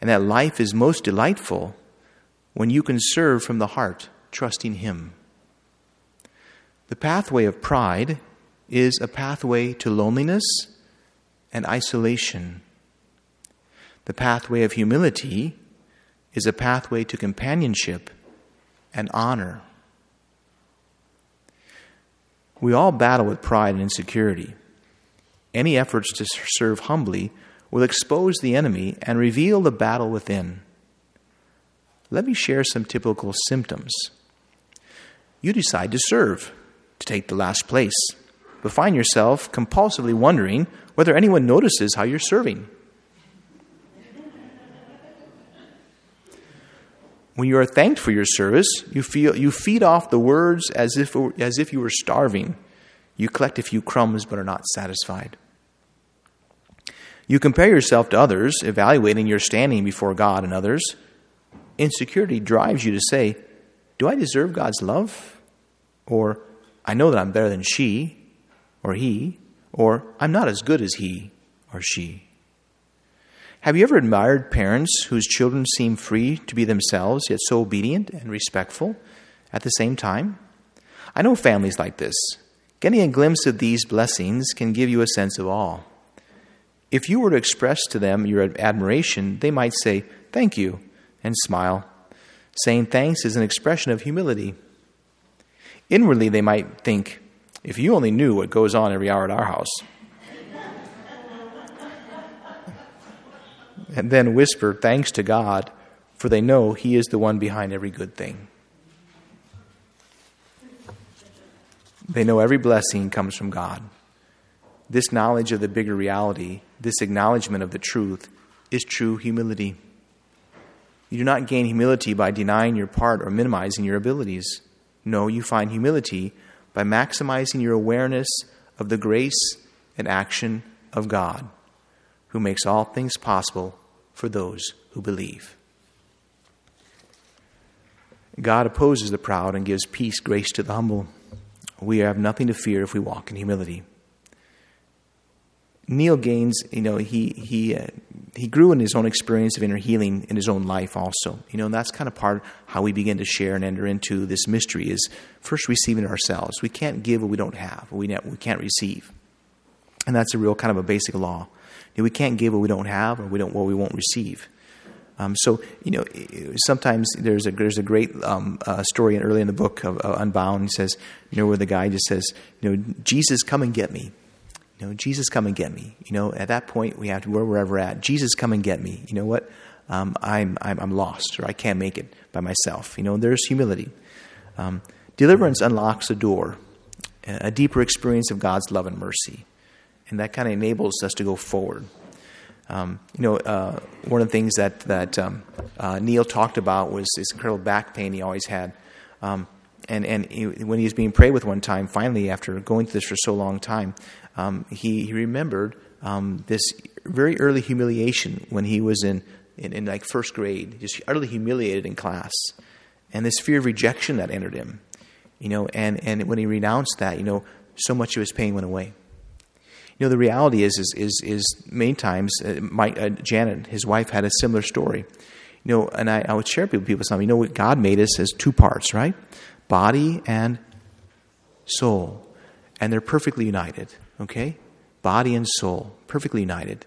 and that life is most delightful when you can serve from the heart, trusting Him. The pathway of pride is a pathway to loneliness and isolation. The pathway of humility is a pathway to companionship and honor. We all battle with pride and insecurity. Any efforts to serve humbly will expose the enemy and reveal the battle within. Let me share some typical symptoms. You decide to serve, to take the last place, but find yourself compulsively wondering whether anyone notices how you're serving. When you are thanked for your service, you, feel, you feed off the words as if, as if you were starving you collect a few crumbs but are not satisfied. You compare yourself to others, evaluating your standing before God and others. Insecurity drives you to say, Do I deserve God's love? Or, I know that I'm better than she or he, or I'm not as good as he or she. Have you ever admired parents whose children seem free to be themselves, yet so obedient and respectful at the same time? I know families like this. Getting a glimpse of these blessings can give you a sense of awe. If you were to express to them your admiration, they might say, Thank you, and smile. Saying thanks is an expression of humility. Inwardly, they might think, If you only knew what goes on every hour at our house. and then whisper thanks to God, for they know He is the one behind every good thing. They know every blessing comes from God. This knowledge of the bigger reality, this acknowledgement of the truth, is true humility. You do not gain humility by denying your part or minimizing your abilities. No, you find humility by maximizing your awareness of the grace and action of God, who makes all things possible for those who believe. God opposes the proud and gives peace, grace to the humble. We have nothing to fear if we walk in humility. Neal Gaines, you know, he he uh, he grew in his own experience of inner healing in his own life also. You know, and that's kind of part of how we begin to share and enter into this mystery is first receiving ourselves. We can't give what we don't have. We we can't receive, and that's a real kind of a basic law. You know, we can't give what we don't have, or we don't what we won't receive. Um, so you know, sometimes there's a there's a great um, uh, story early in the book of uh, Unbound. He says, you know, where the guy just says, you know, Jesus, come and get me. You know, Jesus, come and get me. You know, at that point, we have to where we're at. Jesus, come and get me. You know what? Um, I'm, I'm I'm lost, or I can't make it by myself. You know, there's humility. Um, deliverance unlocks a door, a deeper experience of God's love and mercy and that kind of enables us to go forward. Um, you know, uh, one of the things that that um, uh, Neal talked about was this incredible back pain he always had, um, and and he, when he was being prayed with one time, finally after going through this for so long time, um, he he remembered um, this very early humiliation when he was in, in in like first grade, just utterly humiliated in class, and this fear of rejection that entered him, you know, and and when he renounced that, you know, so much of his pain went away. You know, the reality is, is, is, is many times, uh, my, uh, Janet, his wife, had a similar story. You know, and I, I would share with people something. You know, what God made us as two parts, right? Body and soul. And they're perfectly united, okay? Body and soul, perfectly united.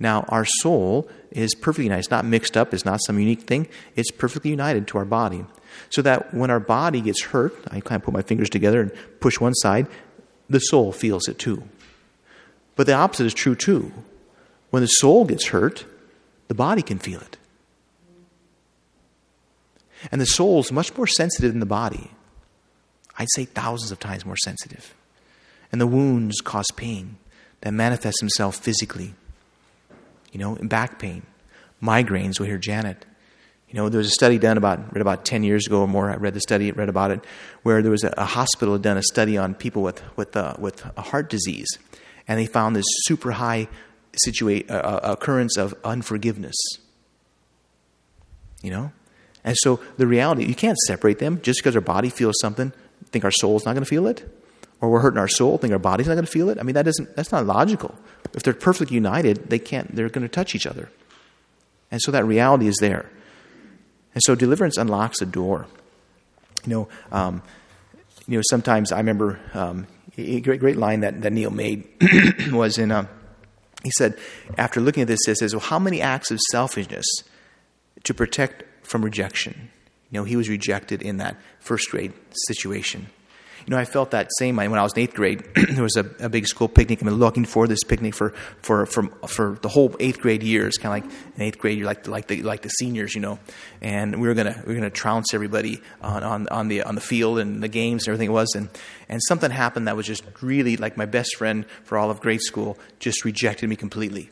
Now, our soul is perfectly united. It's not mixed up, it's not some unique thing. It's perfectly united to our body. So that when our body gets hurt, I kind of put my fingers together and push one side, the soul feels it too. But the opposite is true too. When the soul gets hurt, the body can feel it. And the soul is much more sensitive than the body. I'd say thousands of times more sensitive. And the wounds cause pain that manifests themselves physically. You know, in back pain, migraines. We'll hear Janet. You know, there was a study done about read about ten years ago or more. I read the study, read about it, where there was a, a hospital had done a study on people with with uh, with a heart disease, and they found this super high situa- uh, uh, occurrence of unforgiveness. You know? And so the reality, you can't separate them just because our body feels something, think our soul's not going to feel it. Or we're hurting our soul, think our body's not going to feel it. I mean, that doesn't, that's not logical. If they're perfectly united, they can't, they're going to touch each other. And so that reality is there. And so deliverance unlocks a door. You know, um, you know, sometimes I remember um, a great, great line that, that Neal made was in, um, he said, after looking at this, he says, well, how many acts of selfishness to protect from rejection? You know, he was rejected in that first grade situation. You know, I felt that same way when I was in eighth grade. there was a, a, big school picnic. I've been looking for this picnic for for for, for the whole eighth grade year. It's kind of like in eighth grade, you're like like the like the seniors, you know. And we were gonna we were gonna trounce everybody on, on, on the on the field and the games and everything it was. And and something happened that was just really like my best friend for all of grade school just rejected me completely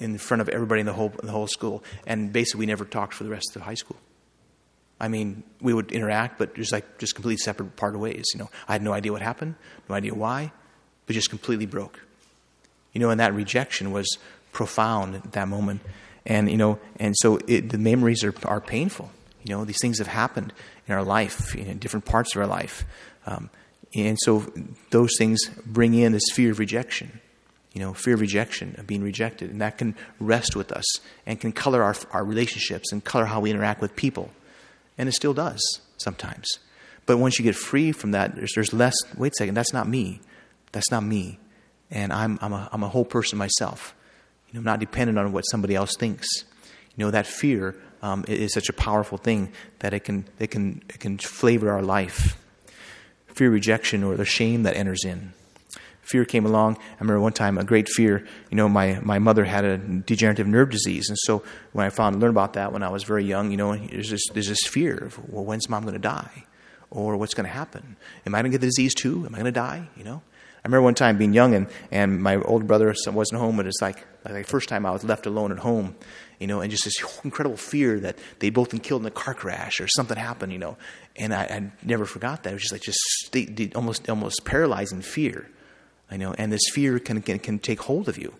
in front of everybody in the whole the whole school. And basically, we never talked for the rest of high school. I mean, we would interact, but just like just completely separate part of ways. You know, I had no idea what happened, no idea why, but just completely broke. You know, and that rejection was profound at that moment. And, you know, and so it, the memories are, are painful. You know, these things have happened in our life, in different parts of our life. Um, and so those things bring in this fear of rejection, you know, fear of rejection, of being rejected. And that can rest with us and can color our, our relationships and color how we interact with people. And it still does sometimes. But once you get free from that, there's, there's less, wait a second, that's not me. That's not me. And I'm, I'm, a, I'm a whole person myself. You know, I'm not dependent on what somebody else thinks. You know, that fear um, is such a powerful thing that it can, it, can, it can flavor our life. Fear rejection or the shame that enters in. Fear came along. I remember one time a great fear. You know, my, my mother had a degenerative nerve disease, and so when I found learned about that when I was very young, you know, there's this there's this fear of well, when's mom going to die, or what's going to happen? Am I going to get the disease too? Am I going to die? You know, I remember one time being young and, and my older brother wasn't home, but it's like, like the first time I was left alone at home, you know, and just this incredible fear that they'd both been killed in a car crash or something happened, you know. And I, I never forgot that. It was just like just almost almost paralyzing fear, I know. And this fear can, can, can take hold of you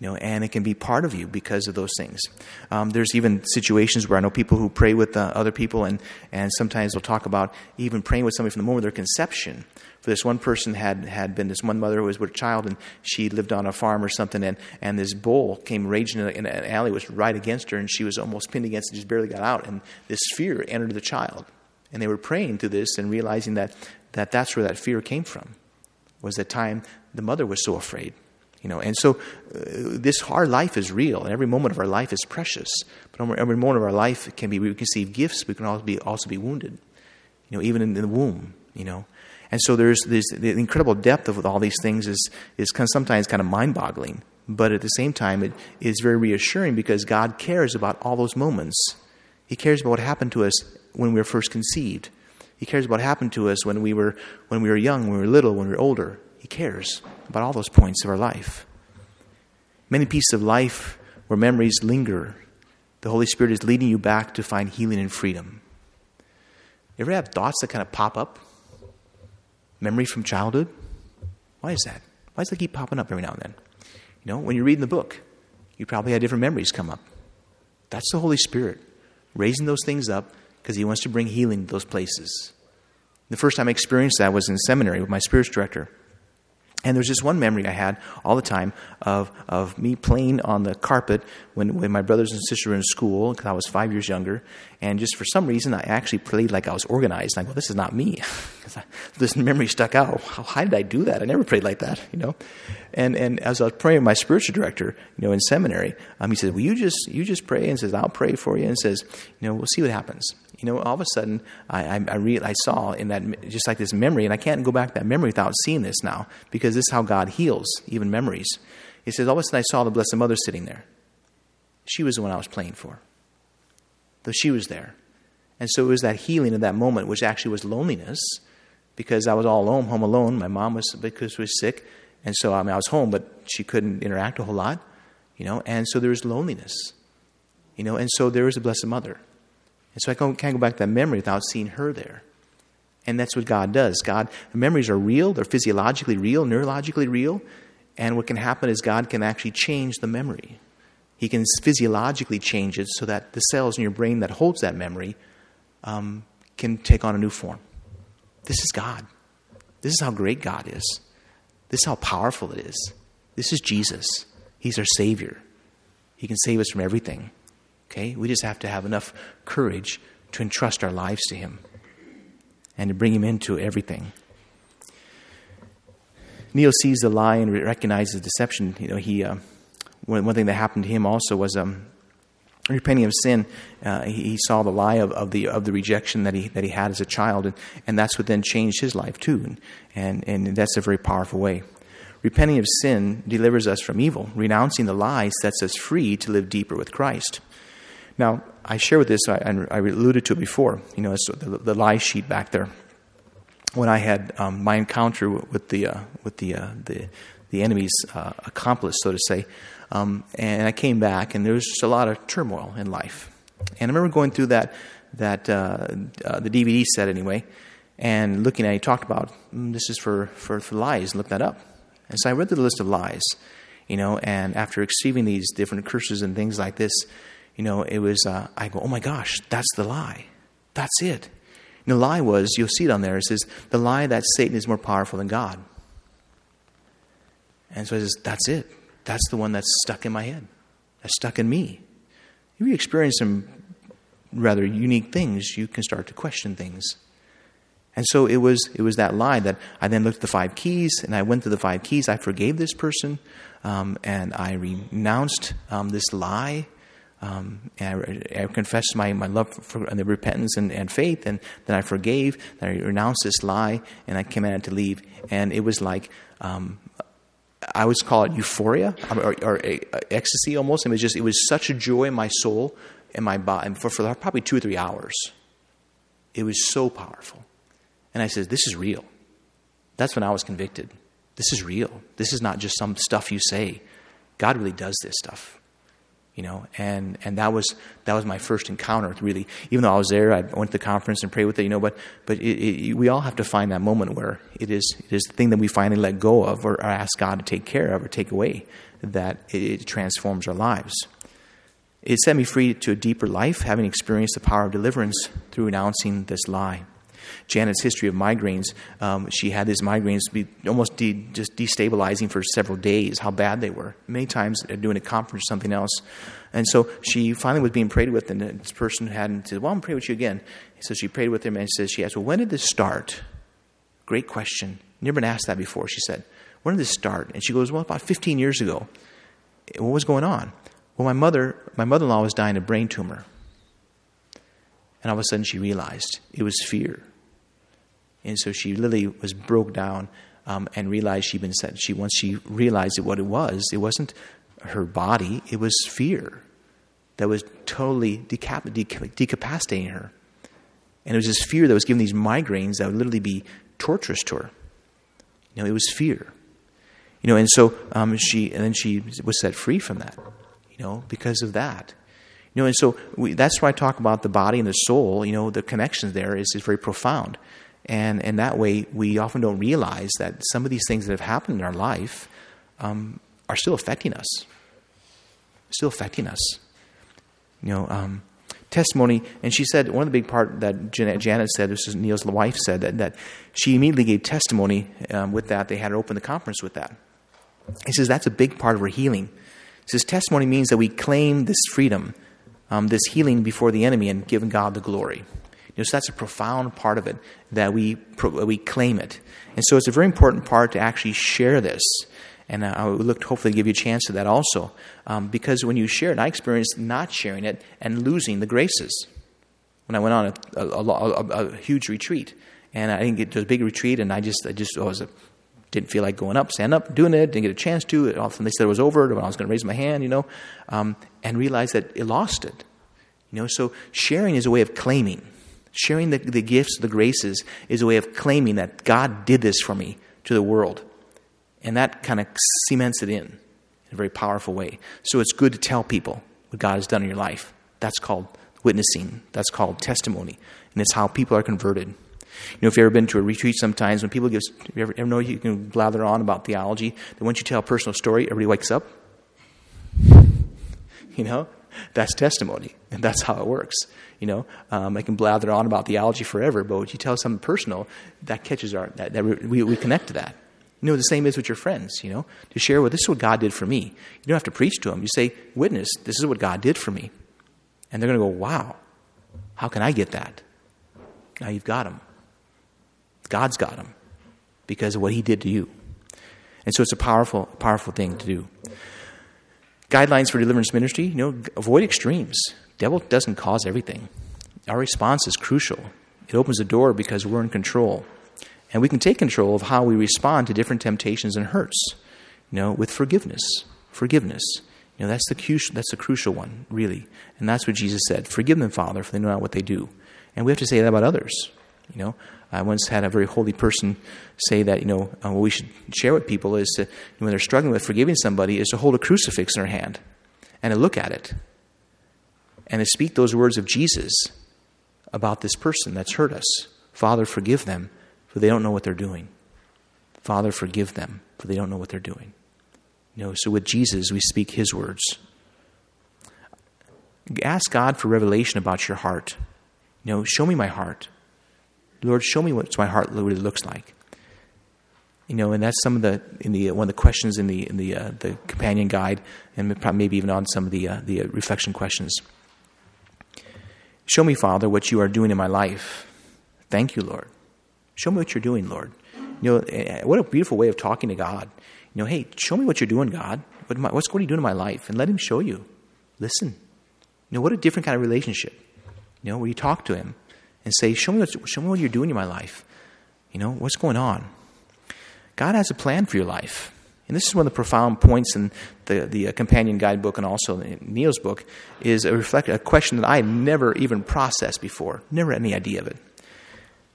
you know, and it can be part of you because of those things. Um, there's even situations where I know people who pray with uh, other people, and, and sometimes they'll talk about even praying with somebody from the moment of their conception. For this one person had, had been this one mother who was with a child, and she lived on a farm or something, and, and this bull came raging in, a, in an alley, was right against her, and she was almost pinned against it, just barely got out, and this fear entered the child. And they were praying through this and realizing that, that that's where that fear came from, was the time the mother was so afraid. You know, and so uh, this our life is real, and every moment of our life is precious. But every moment of our life can be we can receive gifts, we can also be also be wounded. You know, even in the womb. You know, and so there's, there's the incredible depth of all these things is is kind of sometimes kind of mind boggling, but at the same time it is very reassuring because God cares about all those moments. He cares about what happened to us when we were first conceived. He cares about what happened to us when we were when we were young, when we were little, when we were older. He cares about all those points of our life. Many pieces of life where memories linger, the Holy Spirit is leading you back to find healing and freedom. You ever have thoughts that kind of pop up? Memory from childhood? Why is that? Why does that keep popping up every now and then? You know, when you're reading the book, you probably had different memories come up. That's the Holy Spirit raising those things up because He wants to bring healing to those places. The first time I experienced that was in seminary with my spiritual director. And there's this one memory I had all the time of, of me playing on the carpet when, when my brothers and sisters were in school, because I was five years younger. And just for some reason, I actually played like I was organized. I go, this is not me. this memory stuck out. How, how did I do that? I never played like that, you know? And, and as I was praying my spiritual director, you know, in seminary, um, he said, well, you just, you just pray and says, I'll pray for you. And says, you know, we'll see what happens you know, all of a sudden, I, I, I, re- I saw in that, just like this memory, and I can't go back to that memory without seeing this now, because this is how God heals, even memories. He says, all of a sudden, I saw the Blessed Mother sitting there. She was the one I was praying for. Though she was there. And so it was that healing of that moment, which actually was loneliness, because I was all alone, home alone. My mom was because she was sick, and so I mean I was home, but she couldn't interact a whole lot, you know. And so there was loneliness, you know. And so there was a Blessed Mother, and so I can't go back to that memory without seeing her there. And that's what God does. God, the memories are real, they're physiologically real, neurologically real. And what can happen is God can actually change the memory. He can physiologically change it so that the cells in your brain that holds that memory um, can take on a new form. This is God. This is how great God is. This is how powerful it is. This is Jesus. He's our Savior. He can save us from everything. Okay? We just have to have enough courage to entrust our lives to Him and to bring Him into everything. Neal sees the lie and recognizes deception. You know, he uh, one, one thing that happened to him also was um, repenting of sin. Uh, he, he, saw the lie of, of, the of the rejection that he that he had as a child, and, and that's what then changed his life too. And, and and that's a very powerful way. Repenting of sin delivers us from evil. Renouncing the lie sets us free to live deeper with Christ. Now, I share with this, I, I alluded to it before, you know, the, the lie sheet back there. When I had um, my encounter with the, uh, with the, uh, the, the enemy's uh, accomplice, so to say, um, and I came back, and there was just a lot of turmoil in life. And I remember going through that, that uh, uh, the DVD set anyway, and looking at it, he talked about mm, this is for, for, for lies. Look that up. And so I read the list of lies, you know, and after receiving these different curses and things like this, you know, it was, uh, I go, oh my gosh, that's the lie. That's it. And the lie was, you'll see it on there, it says, the lie that Satan is more powerful than God. And so it says, that's it. That's the one that's stuck in my head. That's stuck in me. If you experience some rather unique things, you can start to question things. And so it was, it was that lie that I then looked at the five keys and I went through the five keys. I forgave this person um, and I renounced um, this lie. Um, and I, I, confessed my, my love for, and the repentance and, and, faith, and then I forgave, then I renounced this lie, and I commanded to leave. And it was like, um, I always call it euphoria or, or, or ecstasy almost. It was just, it was such a joy in my soul and my body for, for probably two or three hours. It was so powerful. And I said, This is real. That's when I was convicted. This is real. This is not just some stuff you say. God really does this stuff. You know, and, and that was that was my first encounter really. Even though I was there, I went to the conference and prayed with it, you know, but but it, it, we all have to find that moment where it is it is the thing that we finally let go of or, or ask God to take care of or take away that it, it transforms our lives. It set me free to a deeper life, having experienced the power of deliverance through renouncing this lie. Janet's history of migraines, um, she had these migraines be almost de- just destabilizing for several days, how bad they were. Many times doing a conference or something else. And so she finally was being prayed with, and this person hadn't said, Well, I'm praying with you again. So she prayed with him, and she says, She asked, Well, when did this start? Great question. Never been asked that before, she said. When did this start? And she goes, Well, about 15 years ago. What was going on? Well, my mother, my mother-in-law was dying of brain tumor. And all of a sudden she realized it was fear. And so she literally was broke down um, and realized she'd been set. She once she realized what it was, it wasn't her body; it was fear that was totally decap- decap- decapacitating her. And it was this fear that was giving these migraines that would literally be torturous to her. You know, it was fear. You know, and so um, she, and then she was set free from that. You know, because of that. You know, and so we, that's why I talk about the body and the soul. You know, the connections there is, is very profound. And, and that way, we often don't realize that some of these things that have happened in our life um, are still affecting us. Still affecting us. You know, um, testimony, and she said one of the big part that Janet, Janet said, this is Neal's wife said, that, that she immediately gave testimony um, with that. They had her open the conference with that. He says that's a big part of her healing. He says testimony means that we claim this freedom, um, this healing before the enemy, and give God the glory. You know, so that's a profound part of it that we, we claim it. And so it's a very important part to actually share this. And I would look to hopefully give you a chance to that also. Um, because when you share it, I experienced not sharing it and losing the graces. When I went on a, a, a, a huge retreat, and I didn't get to a big retreat, and I just, I just I was didn't feel like going up, stand up, doing it, didn't get a chance to. All of a sudden they said it was over when I was going to raise my hand, you know, um, and realized that it lost it. You know, so sharing is a way of claiming. Sharing the, the gifts, the graces, is a way of claiming that God did this for me to the world. And that kind of cements it in in a very powerful way. So it's good to tell people what God has done in your life. That's called witnessing, that's called testimony. And it's how people are converted. You know, if you've ever been to a retreat sometimes, when people give, you ever, ever know you can blather on about theology, that once you tell a personal story, everybody wakes up? You know, that's testimony, and that's how it works. You know, um, I can blather on about theology forever, but when you tell something personal, that catches our that, that we, we connect to that. You know, the same is with your friends. You know, to share well, this is what God did for me. You don't have to preach to them. You say, "Witness, this is what God did for me," and they're going to go, "Wow, how can I get that?" Now you've got them. God's got them because of what He did to you, and so it's a powerful, powerful thing to do. Guidelines for deliverance ministry, you know, avoid extremes. Devil doesn't cause everything. Our response is crucial. It opens the door because we're in control. And we can take control of how we respond to different temptations and hurts, you know, with forgiveness. Forgiveness. You know, that's the, that's the crucial one, really. And that's what Jesus said. Forgive them, Father, for they know not what they do. And we have to say that about others. You know, I once had a very holy person say that, you know, uh, what we should share with people is to, when they're struggling with forgiving somebody, is to hold a crucifix in their hand and to look at it and to speak those words of Jesus about this person that's hurt us. Father, forgive them, for they don't know what they're doing. Father, forgive them, for they don't know what they're doing. You know, so with Jesus, we speak his words. Ask God for revelation about your heart. You know, show me my heart. Lord, show me what my heart really looks like. You know, and that's some of the in the one of the questions in the in the uh, the companion guide, and maybe even on some of the uh, the uh, reflection questions. Show me, Father, what you are doing in my life. Thank you, Lord. Show me what you're doing, Lord. You know, eh, eh, what a beautiful way of talking to God. You know, hey, show me what you're doing, God. What what's what are you doing in my life? And let Him show you. Listen. You know, what a different kind of relationship. You know, where you talk to Him and say, show me, what, show me what you're doing in my life. You know, what's going on? God has a plan for your life. And this is one of the profound points in the, the uh, companion guidebook and also in Neal's book is a, reflect, a question that I had never even processed before, never had any idea of it.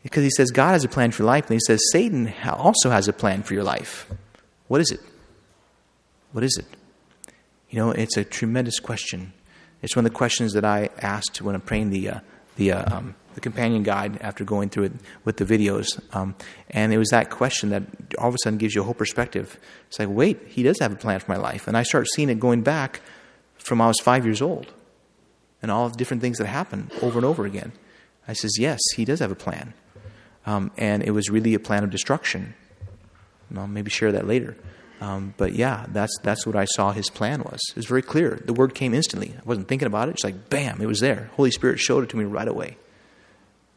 Because he says God has a plan for your life, and he says Satan also has a plan for your life. What is it? What is it? You know, it's a tremendous question. It's one of the questions that I asked when I'm praying the, uh, the uh, um, the companion guide after going through it with the videos. Um, and it was that question that all of a sudden gives you a whole perspective. It's like, wait, he does have a plan for my life. And I start seeing it going back from I was five years old and all the different things that happen over and over again. I says, yes, he does have a plan. Um, and it was really a plan of destruction. I'll maybe share that later. Um, but yeah, that's that's what I saw his plan was. It was very clear. The word came instantly. I wasn't thinking about it. It's like bam, it was there. Holy Spirit showed it to me right away.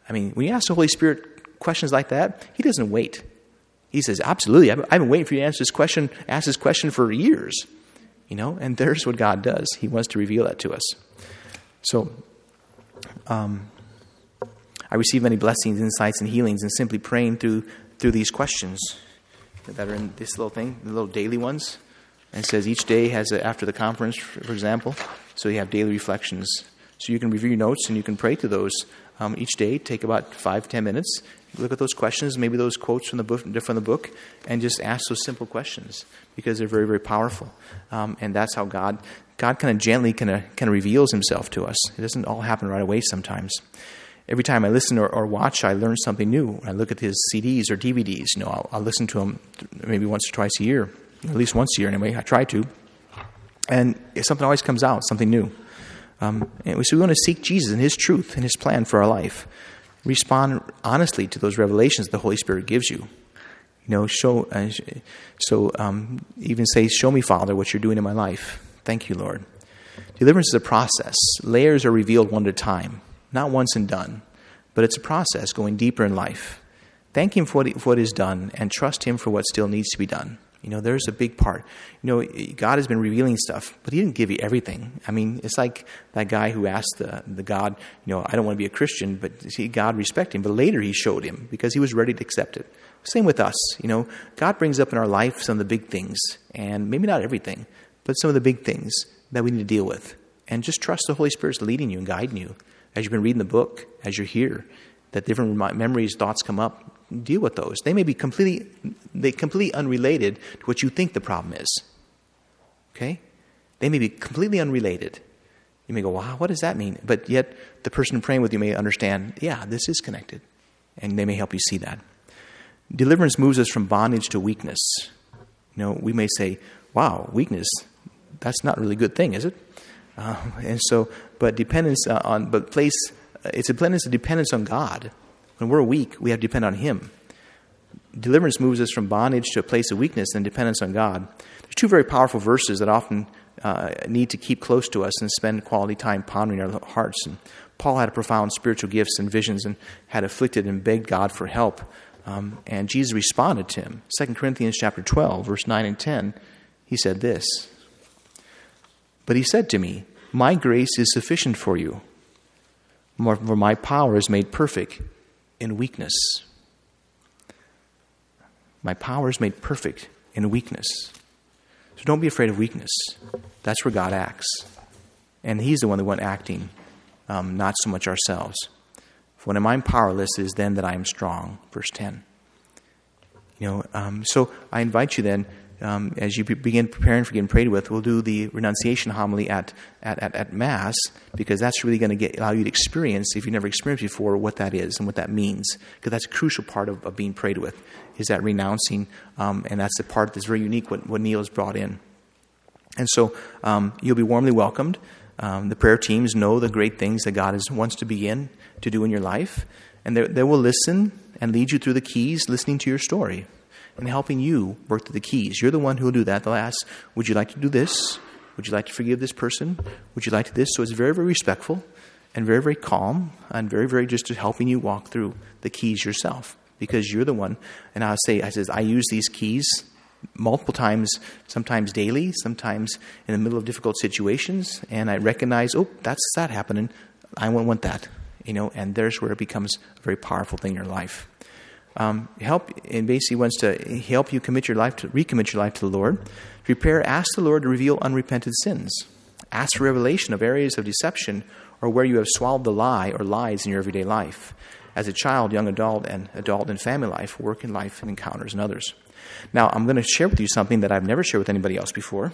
I mean, when you ask the Holy Spirit questions like that, He doesn't wait. He says, Absolutely. I've been waiting for you to answer this question, ask this question for years. You know, and there's what God does. He wants to reveal that to us. So, um, I receive many blessings, insights, and healings, and simply praying through through these questions that are in this little thing, the little daily ones. And it says each day has a, after the conference, for example. So you have daily reflections. So you can review your notes and you can pray to those um, each day. Take about five, ten minutes. Look at those questions, maybe those quotes from the book, from the book, and just ask those simple questions because they're very, very powerful. Um, and that's how God, God kind of gently kind of kind of reveals Himself to us. It doesn't all happen right away. Sometimes, every time I listen or, or watch, I learn something new. I look at His CDs or DVDs. You know, I'll, I'll listen to them maybe once or twice a year, at least once a year anyway. I try to, and something always comes out, something new. Um, and so we want to seek Jesus and His truth and His plan for our life. Respond honestly to those revelations the Holy Spirit gives you. You know, show. Uh, so um, even say, "Show me, Father, what you're doing in my life." Thank you, Lord. Deliverance is a process. Layers are revealed one at a time, not once and done, but it's a process going deeper in life. Thank Him for what, is done and trust Him for what still needs to be done. You know, there's a big part. You know, God has been revealing stuff, but He didn't give you everything. I mean, it's like that guy who asked the, the God, you know, I don't want to be a Christian, but see, God respect him. But later He showed him because He was ready to accept it. Same with us. You know, God brings up in our life some of the big things, and maybe not everything, but some of the big things that we need to deal with. And just trust the Holy Spirit's leading you and guiding you as you've been reading the book, as you're here, that different memories, thoughts come up deal with those. They may be completely, they completely unrelated to what you think the problem is. Okay? They may be completely unrelated. You may go, wow, what does that mean? But yet, the person praying with you may understand, yeah, this is connected. And they may help you see that. Deliverance moves us from bondage to weakness. You know, we may say, wow, weakness, that's not really a really good thing, is it? Uh, and so, but dependence uh, on, but place, uh, it's a dependence, dependence on God. When we're weak, we have to depend on Him. Deliverance moves us from bondage to a place of weakness and dependence on God. There's two very powerful verses that often uh, need to keep close to us and spend quality time pondering our hearts. And Paul had profound spiritual gifts and visions and had afflicted and begged God for help. Um, and Jesus responded to him. 2 Corinthians chapter 12, verse 9 and 10, he said this. But he said to me, My grace is sufficient for you, for my power is made perfect in weakness. My power is made perfect in weakness. So don't be afraid of weakness. That's where God acts. And He's the one that went acting, um, not so much ourselves. For when I'm powerless, it is then that I am strong. Verse 10. You know, um, so I invite you then um, as you begin preparing for getting prayed with, we'll do the renunciation homily at, at, at, at Mass because that's really going to allow you to experience, if you've never experienced before, what that is and what that means. Because that's a crucial part of, of being prayed with, is that renouncing. Um, and that's the part that's very unique, what, what Neal has brought in. And so um, you'll be warmly welcomed. Um, the prayer teams know the great things that God is, wants to begin to do in your life. And they, they will listen and lead you through the keys, listening to your story and helping you work through the keys. You're the one who will do that. They'll ask, Would you like to do this? Would you like to forgive this person? Would you like to this? So it's very, very respectful and very, very calm and very, very just helping you walk through the keys yourself because you're the one. And I say, I says, I use these keys multiple times, sometimes daily, sometimes in the middle of difficult situations, and I recognize, oh, that's that happening. I won't want that, you know, and there's where it becomes a very powerful thing in your life um, help and basically wants to help you commit your life to recommit your life to the Lord. Prepare, ask the Lord to reveal unrepented sins. Ask for revelation of areas of deception or where you have swallowed the lie or lies in your everyday life. As a child, young adult, and adult and family life, work in life and encounters and others. Now, I'm going to share with you something that I've never shared with anybody else before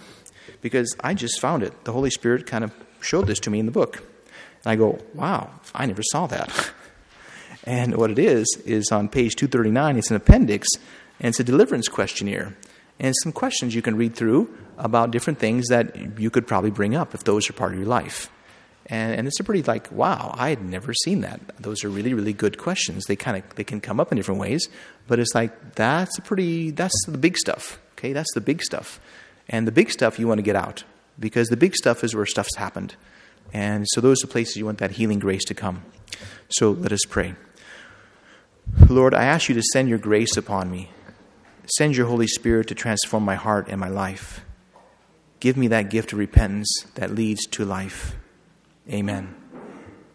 because I just found it. The Holy Spirit kind of showed this to me in the book. And I go, wow, I never saw that. And what it is, is on page 239, it's an appendix, and it's a deliverance questionnaire. And some questions you can read through about different things that you could probably bring up if those are part of your life. And, and it's a pretty like, wow, I had never seen that. Those are really, really good questions. They kind of they can come up in different ways, but it's like that's a pretty that's the big stuff. Okay, that's the big stuff, and the big stuff you want to get out because the big stuff is where stuff's happened, and so those are the places you want that healing grace to come. So let us pray. Lord, I ask you to send your grace upon me. Send your Holy Spirit to transform my heart and my life. Give me that gift of repentance that leads to life. Amen.